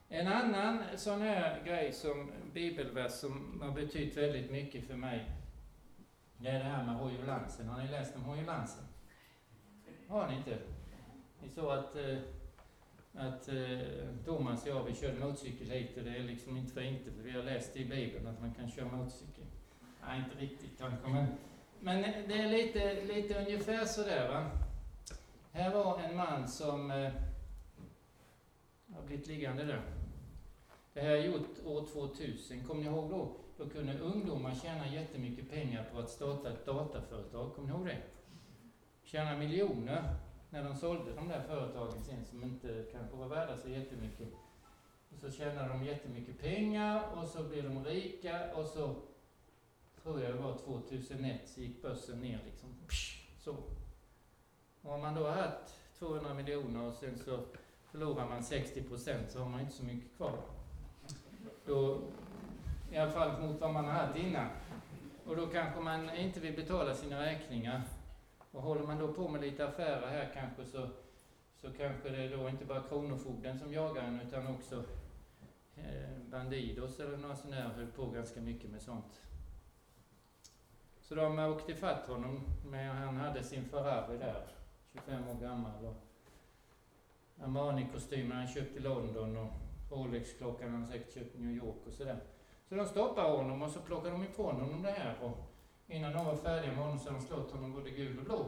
En annan sån här grej som bibelvers som har betytt väldigt mycket för mig, det är det här med hojolansen. Har ni läst om hojolansen? Har ni inte? Ni såg att, eh, att eh, Thomas och jag, vi körde motorcykel hit och det är liksom inte för inte, för vi har läst i Bibeln att man kan köra motorcykel. Nej, inte riktigt kanske, men, men det är lite, lite ungefär sådär va. Här var en man som eh, har blivit liggande där. Det här är gjort år 2000. Kommer ni ihåg då? Då kunde ungdomar tjäna jättemycket pengar på att starta ett dataföretag. Kommer ni ihåg det? Tjäna miljoner när de sålde de där företagen sen som inte kanske var värda så jättemycket. Och så tjänade de jättemycket pengar och så blev de rika och så tror jag det var 2001 så gick börsen ner liksom. Så. Och om man då har haft 200 miljoner och sen så förlorar man 60 procent så har man inte så mycket kvar. Då, I alla fall mot vad man har haft innan. Och då kanske man inte vill betala sina räkningar. Och håller man då på med lite affärer här kanske så, så kanske det är då inte bara Kronofogden som jagar en utan också eh, Bandidos eller några sådana här höll på ganska mycket med sånt. Så de åkte ifatt honom, men han hade sin Ferrari där, 25 år gammal. Och Armani-kostymen han köpt i London och Rolex-klockan han säkert köpt i New York och sådär. Så de stoppar honom och så plockar de ifrån honom det här. Och innan de var färdiga med honom så hade de slått honom både gul och blå.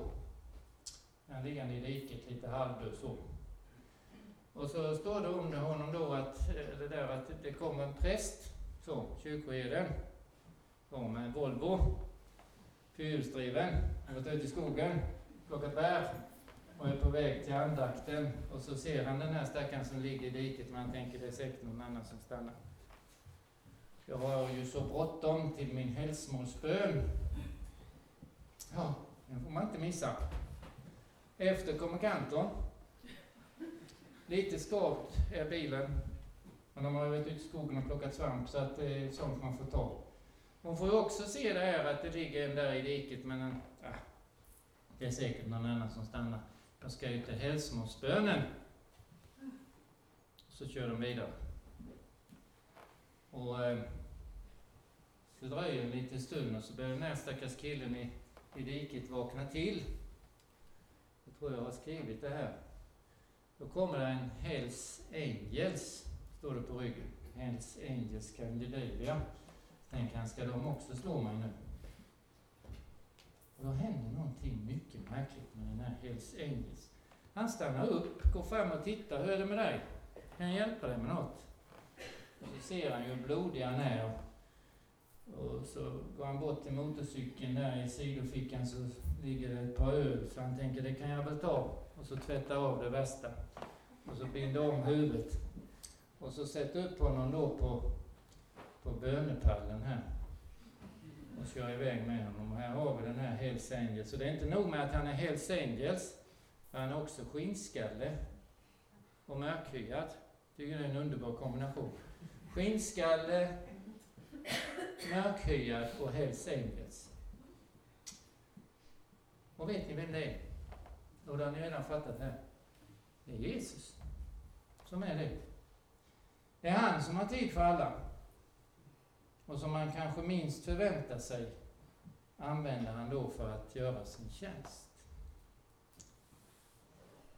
Han liggande i diket, lite halvdöd så. Och så står det under honom då att, eh, det där att det kom en präst, så, kyrkoherden, kom med en Volvo, fyrhjulsdriven, han varit ute i skogen, plockat bär och är på väg till andakten. Och så ser han den här stackaren som ligger i diket, men han tänker det är säkert någon annan som stannar. Jag har ju så bråttom till min hälsmålsbön. Ja, den får man inte missa. Efter kommer kantorn. Lite skavt är bilen. Men de har ju varit ute i skogen och plockat svamp så att det är sånt man får ta. Hon får ju också se det här att det ligger en där i diket men en, ja, det är säkert någon annan som stannar. Jag ska ju till hälsmålsbönen. Så kör de vidare. Och eh, så dröjer en liten stund och så börjar den här stackars killen i, i diket vakna till. Jag tror jag har skrivit det här. Då kommer det en Hells Angels, står det på ryggen. Hells Angels Scandinavia. Tänker han, ska de också slå mig nu? Då händer någonting mycket märkligt med den här Hells Angels. Han stannar upp, går fram och tittar. Hur är det med dig? Kan jag hjälpa dig med något? Och så ser han ju hur blodig han är. Och så går han bort till motorcykeln där i sidofickan så ligger det ett par öl. Så han tänker, det kan jag väl ta. Och så tvättar av det värsta. Och så binder om huvudet. Och så sätter upp honom då på, på bönepallen här och kör iväg med honom. Och här har vi den här Hells Angels. Så det är inte nog med att han är Hells Angels, han är också skinnskalle och mörkhyad. Tycker det är en underbar kombination. Skinnskalle, mörkhyad och Hells Angels. Och vet ni vem det är? Och det har ni redan fattat här. Det är Jesus som är det. Det är han som har tid för alla och som man kanske minst förväntar sig använder han då för att göra sin tjänst.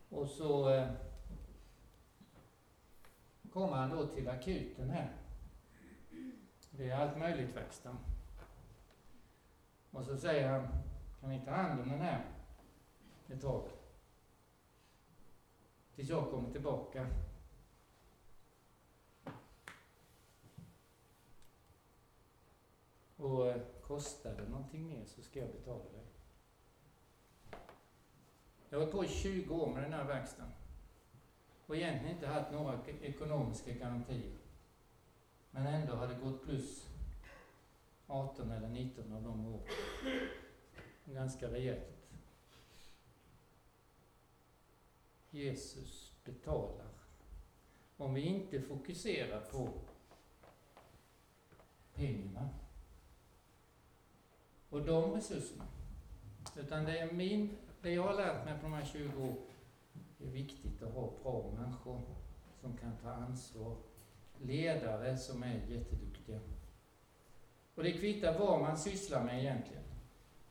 Och så eh, kommer han då till akuten här. Det är allt möjligt verkstad. Och så säger han, kan ni ta hand om den här ett tag? Tills jag kommer tillbaka. Och eh, kostar det någonting mer så ska jag betala dig. Jag har hållit på i 20 år med den här verkstaden. Och egentligen inte haft några ekonomiska garantier. Men ändå har det gått plus 18 eller 19 av de åren. Ganska rejält. Jesus betalar. Om vi inte fokuserar på pengarna och de resurserna. Utan det är min, det jag har lärt mig på de här 20 åren, det är viktigt att ha bra människor som kan ta ansvar. Ledare som är jätteduktiga. Och det kvittar vad man sysslar med egentligen.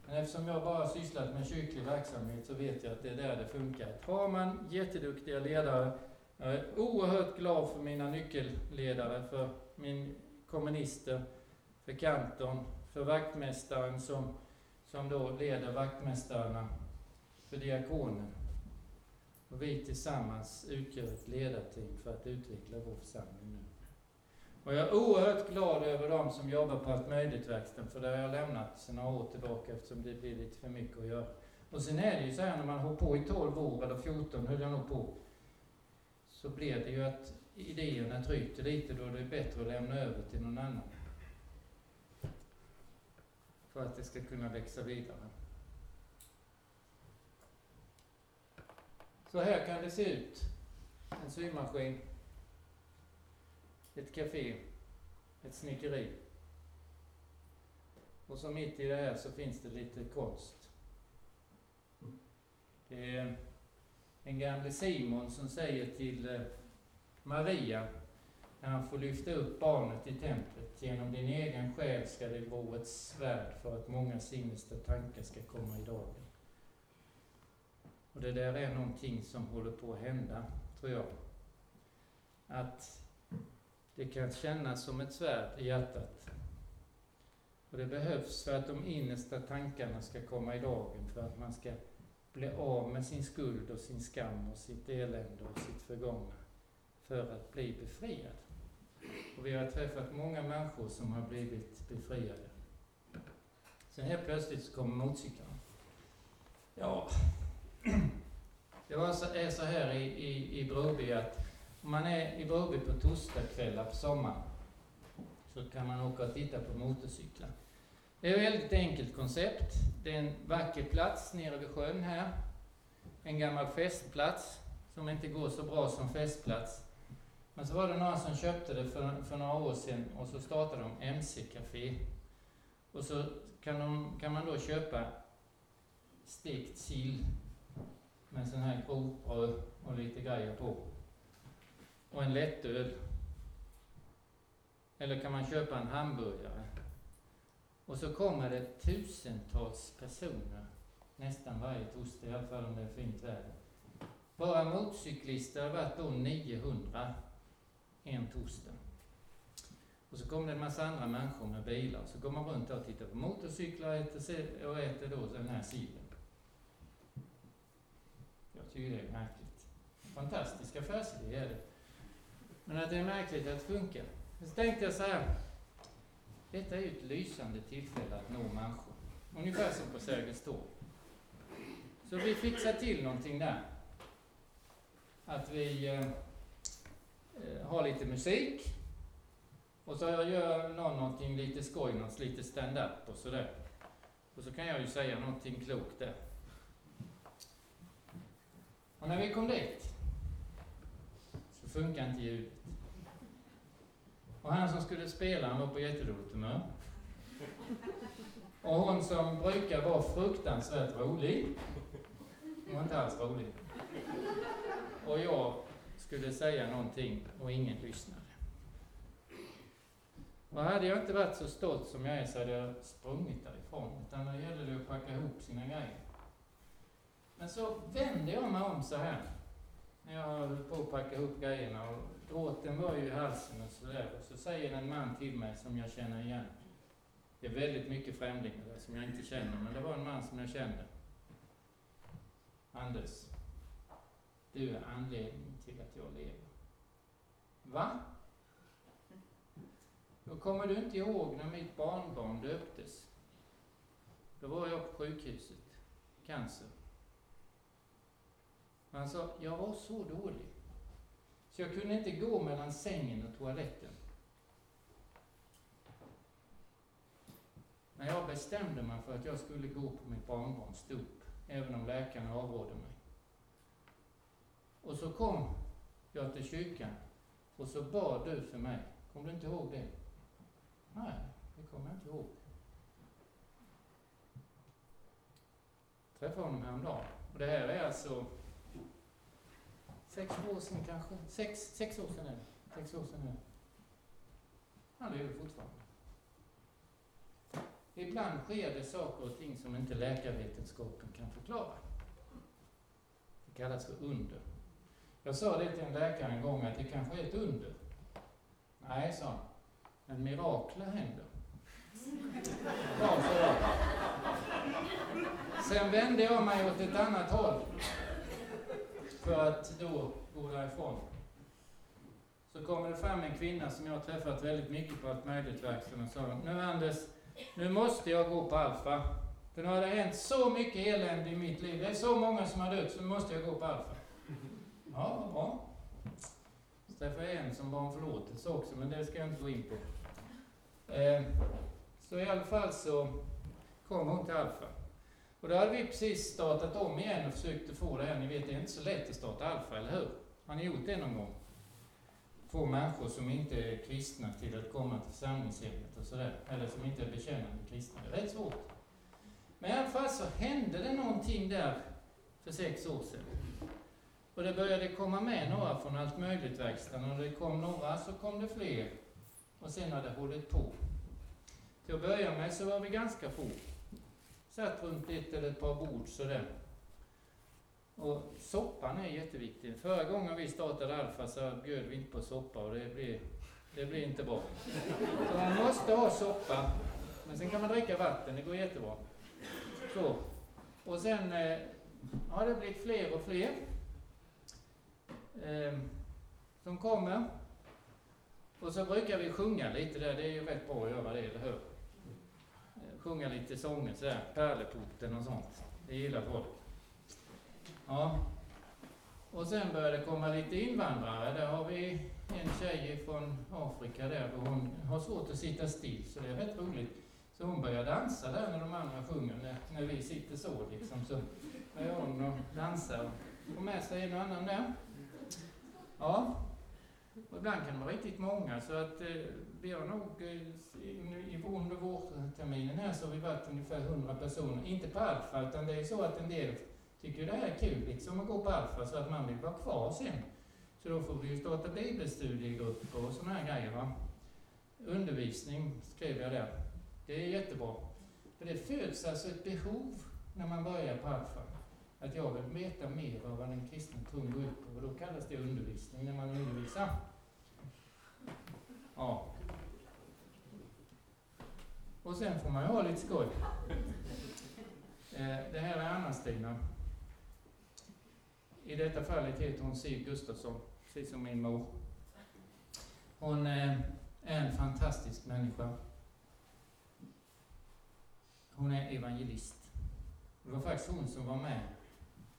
Men eftersom jag bara sysslat med kyrklig verksamhet så vet jag att det är där det funkar. Har man jätteduktiga ledare, jag är oerhört glad för mina nyckelledare, för min kommunister, för kantorn, för vaktmästaren som, som då leder vaktmästarna, för diakonen. Och vi tillsammans utgör ett ledarteam för att utveckla vår församling nu. Och jag är oerhört glad över de som jobbar på Allt möjligt-verkstaden, för det har jag lämnat sedan några år tillbaka eftersom det blir lite för mycket att göra. Och sen är det ju så här när man har på i 12 år, eller 14 höll jag nog på, så blir det ju att idéerna tryter lite då det är bättre att lämna över till någon annan. För att det ska kunna växa vidare. Så här kan det se ut. En symaskin, ett café, ett snickeri. Och så mitt i det här så finns det lite konst. Det är en gamle Simon som säger till eh, Maria när han får lyfta upp barnet i templet. Genom din egen själ ska det vara ett svärd för att många sinnesta tankar ska komma i dagen. Och det där är någonting som håller på att hända, tror jag. Att det kan kännas som ett svärd i hjärtat. Och det behövs för att de innersta tankarna ska komma i dagen, för att man ska bli av med sin skuld och sin skam och sitt elände och sitt förgångna. För att bli befriad. Och vi har träffat många människor som har blivit befriade. Sen helt plötsligt så kommer motorcyklarna. Ja, det var så, är så här i, i, i Broby att om man är i Broby på torsdagskvällar på sommaren så kan man åka och titta på motorcyklar. Det är ett väldigt enkelt koncept. Det är en vacker plats nere vid sjön här. En gammal festplats som inte går så bra som festplats. Men så var det några som köpte det för, för några år sedan och så startade de MC-café. Och så kan, de, kan man då köpa stekt sill med sån här grovbröd och lite grejer på. Och en lättöl. Eller kan man köpa en hamburgare. Och så kommer det tusentals personer nästan varje torsdag, i alla fall om det är fint väder. Bara motorcyklister har varit då 900 en torsdag. Och så kom det en massa andra människor med bilar, så går man runt och tittar på motorcyklar och äter, och äter då den här sillen. Jag tycker det är märkligt. Fantastisk affärsidé är det. Men att det är märkligt att det funkar. Så tänkte jag så här. Detta är ju ett lysande tillfälle att nå människor. Ungefär som på Sergels torg. Så vi fixar till någonting där. Att vi eh Eh, har lite musik. Och så gör någon någonting lite skoj, något lite stand-up och sådär. Och så kan jag ju säga någonting klokt där. Och när vi kom dit så funkar inte ljudet. Och han som skulle spela, han var på jättedåligt humör. Och hon som brukar vara fruktansvärt rolig, hon var inte alls rolig. Och jag skulle säga någonting och ingen lyssnade. Och hade jag inte varit så stolt som jag är så hade jag sprungit därifrån. Utan då gällde det att packa ihop sina grejer. Men så vände jag mig om så här. När jag höll på att packa ihop grejerna och gråten var ju i halsen och sådär. Och så säger en man till mig som jag känner igen. Det är väldigt mycket främlingar där som jag inte känner, men det var en man som jag kände. Anders, du är anledningen till att jag lever. Va? Då kommer du inte ihåg när mitt barnbarn döptes. Då var jag på sjukhuset. Cancer. Han sa, jag var så dålig. Så jag kunde inte gå mellan sängen och toaletten. När jag bestämde mig för att jag skulle gå på mitt barnbarns dop, även om läkarna avrådde mig. Och så kom jag till kyrkan och så bad du för mig. Kommer du inte ihåg det? Nej, det kommer jag inte ihåg. Jag träffade honom häromdagen. Och det här är alltså sex år sedan kanske. Sex, sex år sedan är det. Sex år sedan är det. Han lever fortfarande. Ibland sker det saker och ting som inte läkarvetenskapen kan förklara. Det kallas för under. Jag sa det till en läkare en gång att det kanske är ett under. Nej, sa han. Men mirakler händer. Ja. Sen vände jag mig åt ett annat håll. För att då gå därifrån. Så kommer det fram en kvinna som jag har träffat väldigt mycket på allt möjligt verkstaden och sa nu Anders, nu måste jag gå på Alfa. För nu har det hänt så mycket elände i mitt liv. Det är så många som har dött, så nu måste jag gå på Alfa. Ja, vad bra. Så träffade jag en som bad om förlåtelse också, men det ska jag inte gå in på. Eh, så i alla fall så kom hon till Alfa. Och då hade vi precis startat om igen och försökte få det här. Ni vet, det är inte så lätt att starta Alfa, eller hur? Har ni gjort det någon gång? Få människor som inte är kristna till att komma till församlingshemmet och sådär. Eller som inte är bekännande kristna. Det är rätt svårt. Men i alla fall så hände det någonting där för sex år sedan. Och det började komma med några från allt möjligt verkstaden och det kom några så kom det fler. Och sen har det hållit på. Till att börja med så var vi ganska få. Satt runt ett eller ett par bord sådär. Och soppan är jätteviktig. Förra gången vi startade Alfa så bjöd vi inte på soppa och det blir, det blir inte bra. Så man måste ha soppa. Men sen kan man dricka vatten, det går jättebra. Så. Och sen eh, har det blivit fler och fler eh, som kommer. Och så brukar vi sjunga lite där, det är ju rätt bra att göra det, eller hur? Ehm, sjunga lite sånger sådär, Pärleporten och sånt. Det gillar folk. Ja. Och sen börjar det komma lite invandrare. Där har vi en tjej från Afrika där och hon har svårt att sitta still, så det är rätt roligt. Så hon börjar dansa där när de andra sjunger, när, när vi sitter så liksom. Så börjar hon och dansa och får med sig en och annan där. Ja, och ibland kan det vara riktigt många så att eh, vi har nog eh, i, under vårterminen här så har vi varit ungefär 100 personer. Inte på Alfa utan det är så att en del tycker det här är kul liksom att gå på Alfa så att man vill vara kvar sen. Så då får vi ju starta bibelstudiegrupper och sådana här grejer. Va? Undervisning skrev jag där. Det är jättebra. För det föds alltså ett behov när man börjar på Alfa. Att jag vill veta mer av vad den kristna tron går ut på. Och då kallas det undervisning när man undervisar. Ja. Och sen får man ju ha lite skoj. Eh, det här är Anna-Stina. I detta fallet heter hon Siv Gustafsson, precis som min mor. Hon eh, är en fantastisk människa. Hon är evangelist. Det var faktiskt hon som var med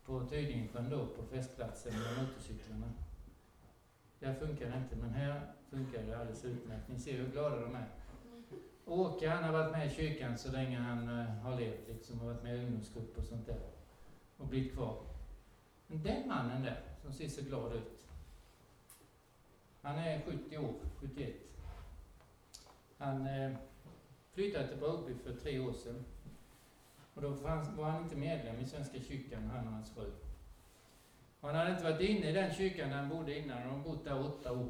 på Tydingensjön då, på festplatsen med motorcyklarna. Där funkar det inte, men här funkar det alldeles utmärkt. Ni ser hur glada de är. Åke, han har varit med i kyrkan så länge han uh, har levt, liksom, och varit med i ungdomsgrupp och sånt där. Och blivit kvar. Men den mannen där, som ser så glad ut. Han är 70 år, 71. Han uh, flyttade till Broby för tre år sedan. Och då var han inte medlem i Svenska kyrkan, han och hans fru. Han hade inte varit inne i den kyrkan där han bodde innan, han hade bott där åtta år.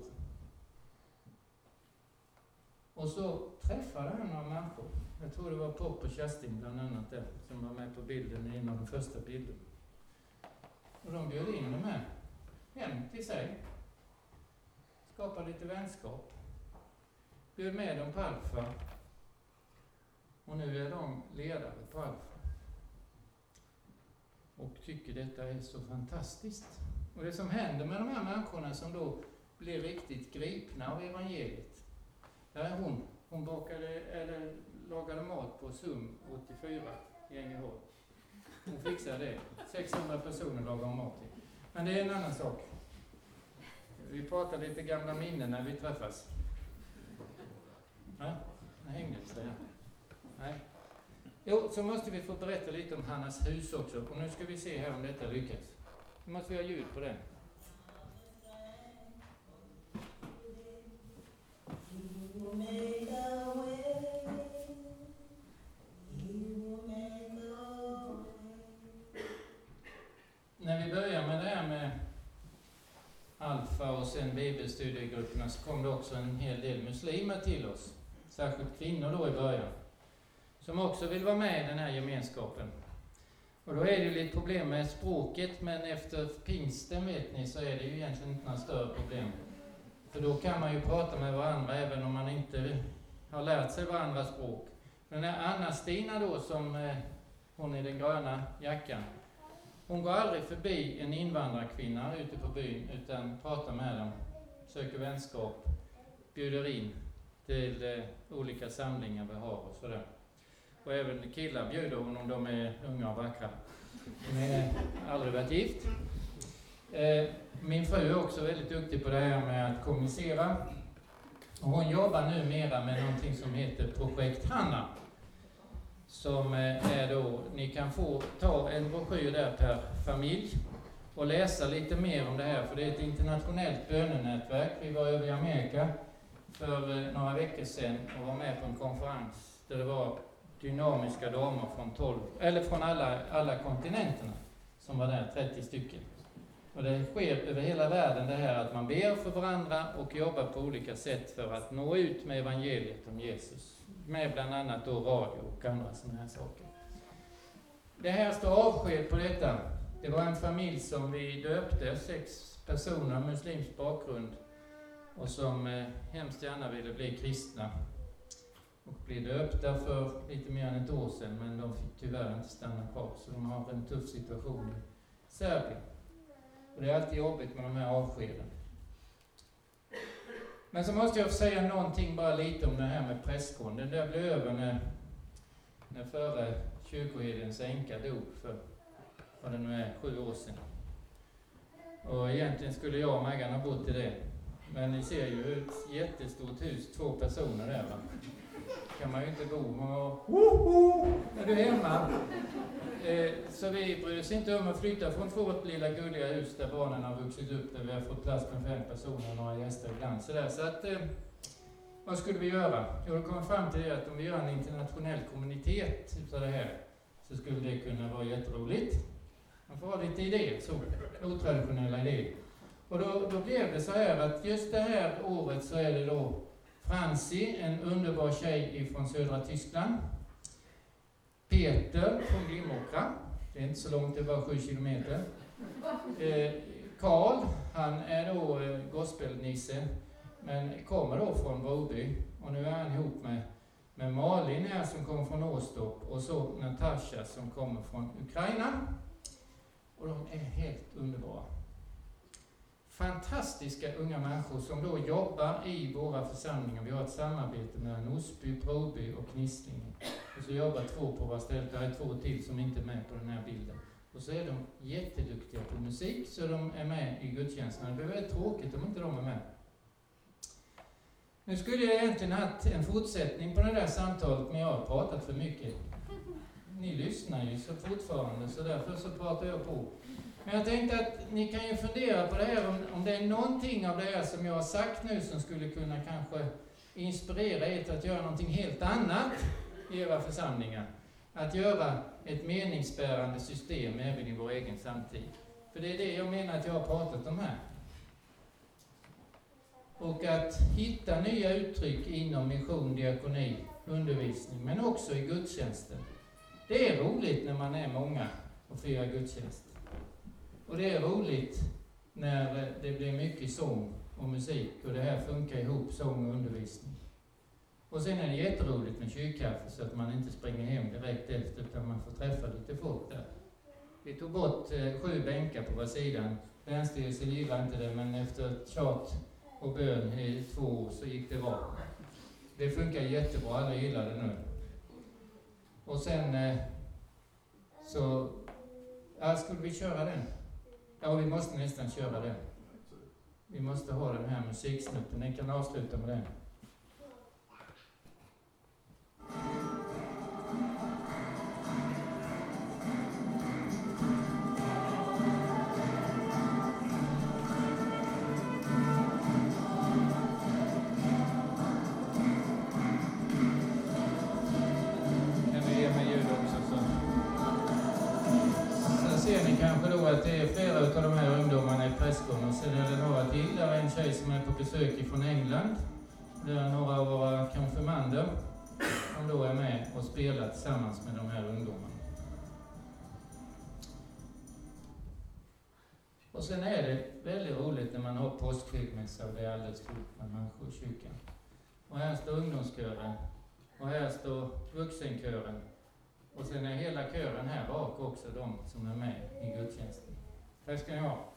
Och så träffade han några människor. Jag tror det var Pop och Kerstin bland annat där, som var med på bilden, en av de första bilderna. Och de bjöd in dem här, hem till sig. Skapade lite vänskap. Bjöd med dem på Alfa. Och nu är de ledare på Alfa. Och tycker detta är så fantastiskt. Och det som händer med de här människorna som då blir riktigt gripna av evangeliet, Där är hon. Hon bakade, eller lagade mat på SUM 84 i Ängelholm. Hon fixade det. 600 personer lagade hon mat till. Men det är en annan sak. Vi pratar lite gamla minnen när vi träffas. Ja, hängde sig. Nej. Jo, så måste vi få berätta lite om Hannas hus också. Och nu ska vi se här om detta lyckas. Nu måste vi ha ljud på den. När vi börjar med det här med Alfa och sen bibelstudiegrupperna så kom det också en hel del muslimer till oss. Särskilt kvinnor då i början. Som också vill vara med i den här gemenskapen. Och då är det ju lite problem med språket, men efter pingsten vet ni så är det ju egentligen inte några större problem. För då kan man ju prata med varandra även om man inte har lärt sig varandras språk. Den här Anna-Stina då som eh, hon i den gröna jackan. Hon går aldrig förbi en invandrarkvinna ute på byn utan pratar med dem, söker vänskap, bjuder in till eh, olika samlingar vi har och sådär. Och även killar bjuder hon om de är unga och vackra. Hon har *laughs* aldrig varit gift. Eh, min fru är också väldigt duktig på det här med att kommunicera. Och hon jobbar numera med någonting som heter Projekt Hanna. Som eh, är då, ni kan få ta en broschyr där per familj och läsa lite mer om det här, för det är ett internationellt bönenätverk. Vi var över i Amerika för eh, några veckor sedan och var med på en konferens där det var dynamiska damer från 12, eller från alla, alla kontinenterna som var där, 30 stycken. Och det sker över hela världen det här att man ber för varandra och jobbar på olika sätt för att nå ut med evangeliet om Jesus. Med bland annat då radio och andra sådana här saker. Det här står avsked på detta. Det var en familj som vi döpte, sex personer, muslimsk bakgrund, och som eh, hemskt gärna ville bli kristna och blev döpta för lite mer än ett år sedan, men de fick tyvärr inte stanna kvar, så de har en tuff situation i Serbien. Och det är alltid jobbigt med de här avskeden. Men så måste jag säga någonting bara lite om det här med prästgården. Den där blev över när, när förre kyrkoherdens änka dog för, vad det nu är, sju år sedan. Och egentligen skulle jag och Maggan ha bott i det. Men ni ser ju ett jättestort hus, två personer där va kan man ju inte bo och woho, när du är hemma. Eh, så vi bryr oss inte om att flytta från vårt lilla gulliga hus där barnen har vuxit upp, där vi har fått plats med fem personer och några gäster ibland. Så, där. så att, eh, vad skulle vi göra? Jo, då kom fram till att om vi gör en internationell kommunitet utav det här, så skulle det kunna vara jätteroligt. Man får ha lite idéer, så, otraditionella idéer. Och då, då blev det så här att just det här året så är det då Franci, en underbar tjej ifrån södra Tyskland. Peter från Glimåkra. Det är inte så långt, det är bara sju kilometer. Eh, Karl, han är då eh, gospelnisse, men kommer då från Broby. Och nu är han ihop med, med Malin här som kommer från Åstorp och så Natasha som kommer från Ukraina. Och de är helt underbara fantastiska unga människor som då jobbar i våra församlingar. Vi har ett samarbete mellan Osby, Broby och Knislinge. Och så jobbar två på våra ställen. Det är två till som inte är med på den här bilden. Och så är de jätteduktiga på musik, så de är med i gudstjänsterna. Det blir väldigt tråkigt om inte de är med. Nu skulle jag egentligen haft en fortsättning på det där samtalet, men jag har pratat för mycket. Ni lyssnar ju så fortfarande, så därför så pratar jag på. Men jag tänkte att ni kan ju fundera på det här, om, om det är någonting av det här som jag har sagt nu som skulle kunna kanske inspirera er till att göra någonting helt annat i era församlingar. Att göra ett meningsbärande system även i vår egen samtid. För det är det jag menar att jag har pratat om här. Och att hitta nya uttryck inom mission, diakoni, undervisning, men också i gudstjänsten. Det är roligt när man är många och firar gudstjänst. Och det är roligt när det blir mycket sång och musik och det här funkar ihop, sång och undervisning. Och sen är det jätteroligt med kyrkkaffe så att man inte springer hem direkt efter utan man får träffa lite folk där. Vi tog bort eh, sju bänkar på var sidan. Länsstyrelsen gillade inte det men efter tjat och bön i två år så gick det bra. Det funkar jättebra, alla gillar det nu. Och sen eh, så... Ja, skulle vi köra den? Ja, vi måste nästan köra den. Vi måste ha den här musiksnutten. Ni kan avsluta med den. Prästgården där sen är det några till. Där är en tjej som är på besök ifrån England. Där är några av våra konfirmander som då är med och spelar tillsammans med de här ungdomarna. Och sen är det väldigt roligt när man har påskskilsmässa och det är alldeles fullt med människor i kyrkan. Och här står ungdomskören och här står vuxenkören. Och sen är hela kören här bak också, de som är med i gudstjänsten. Tack ska ni ha.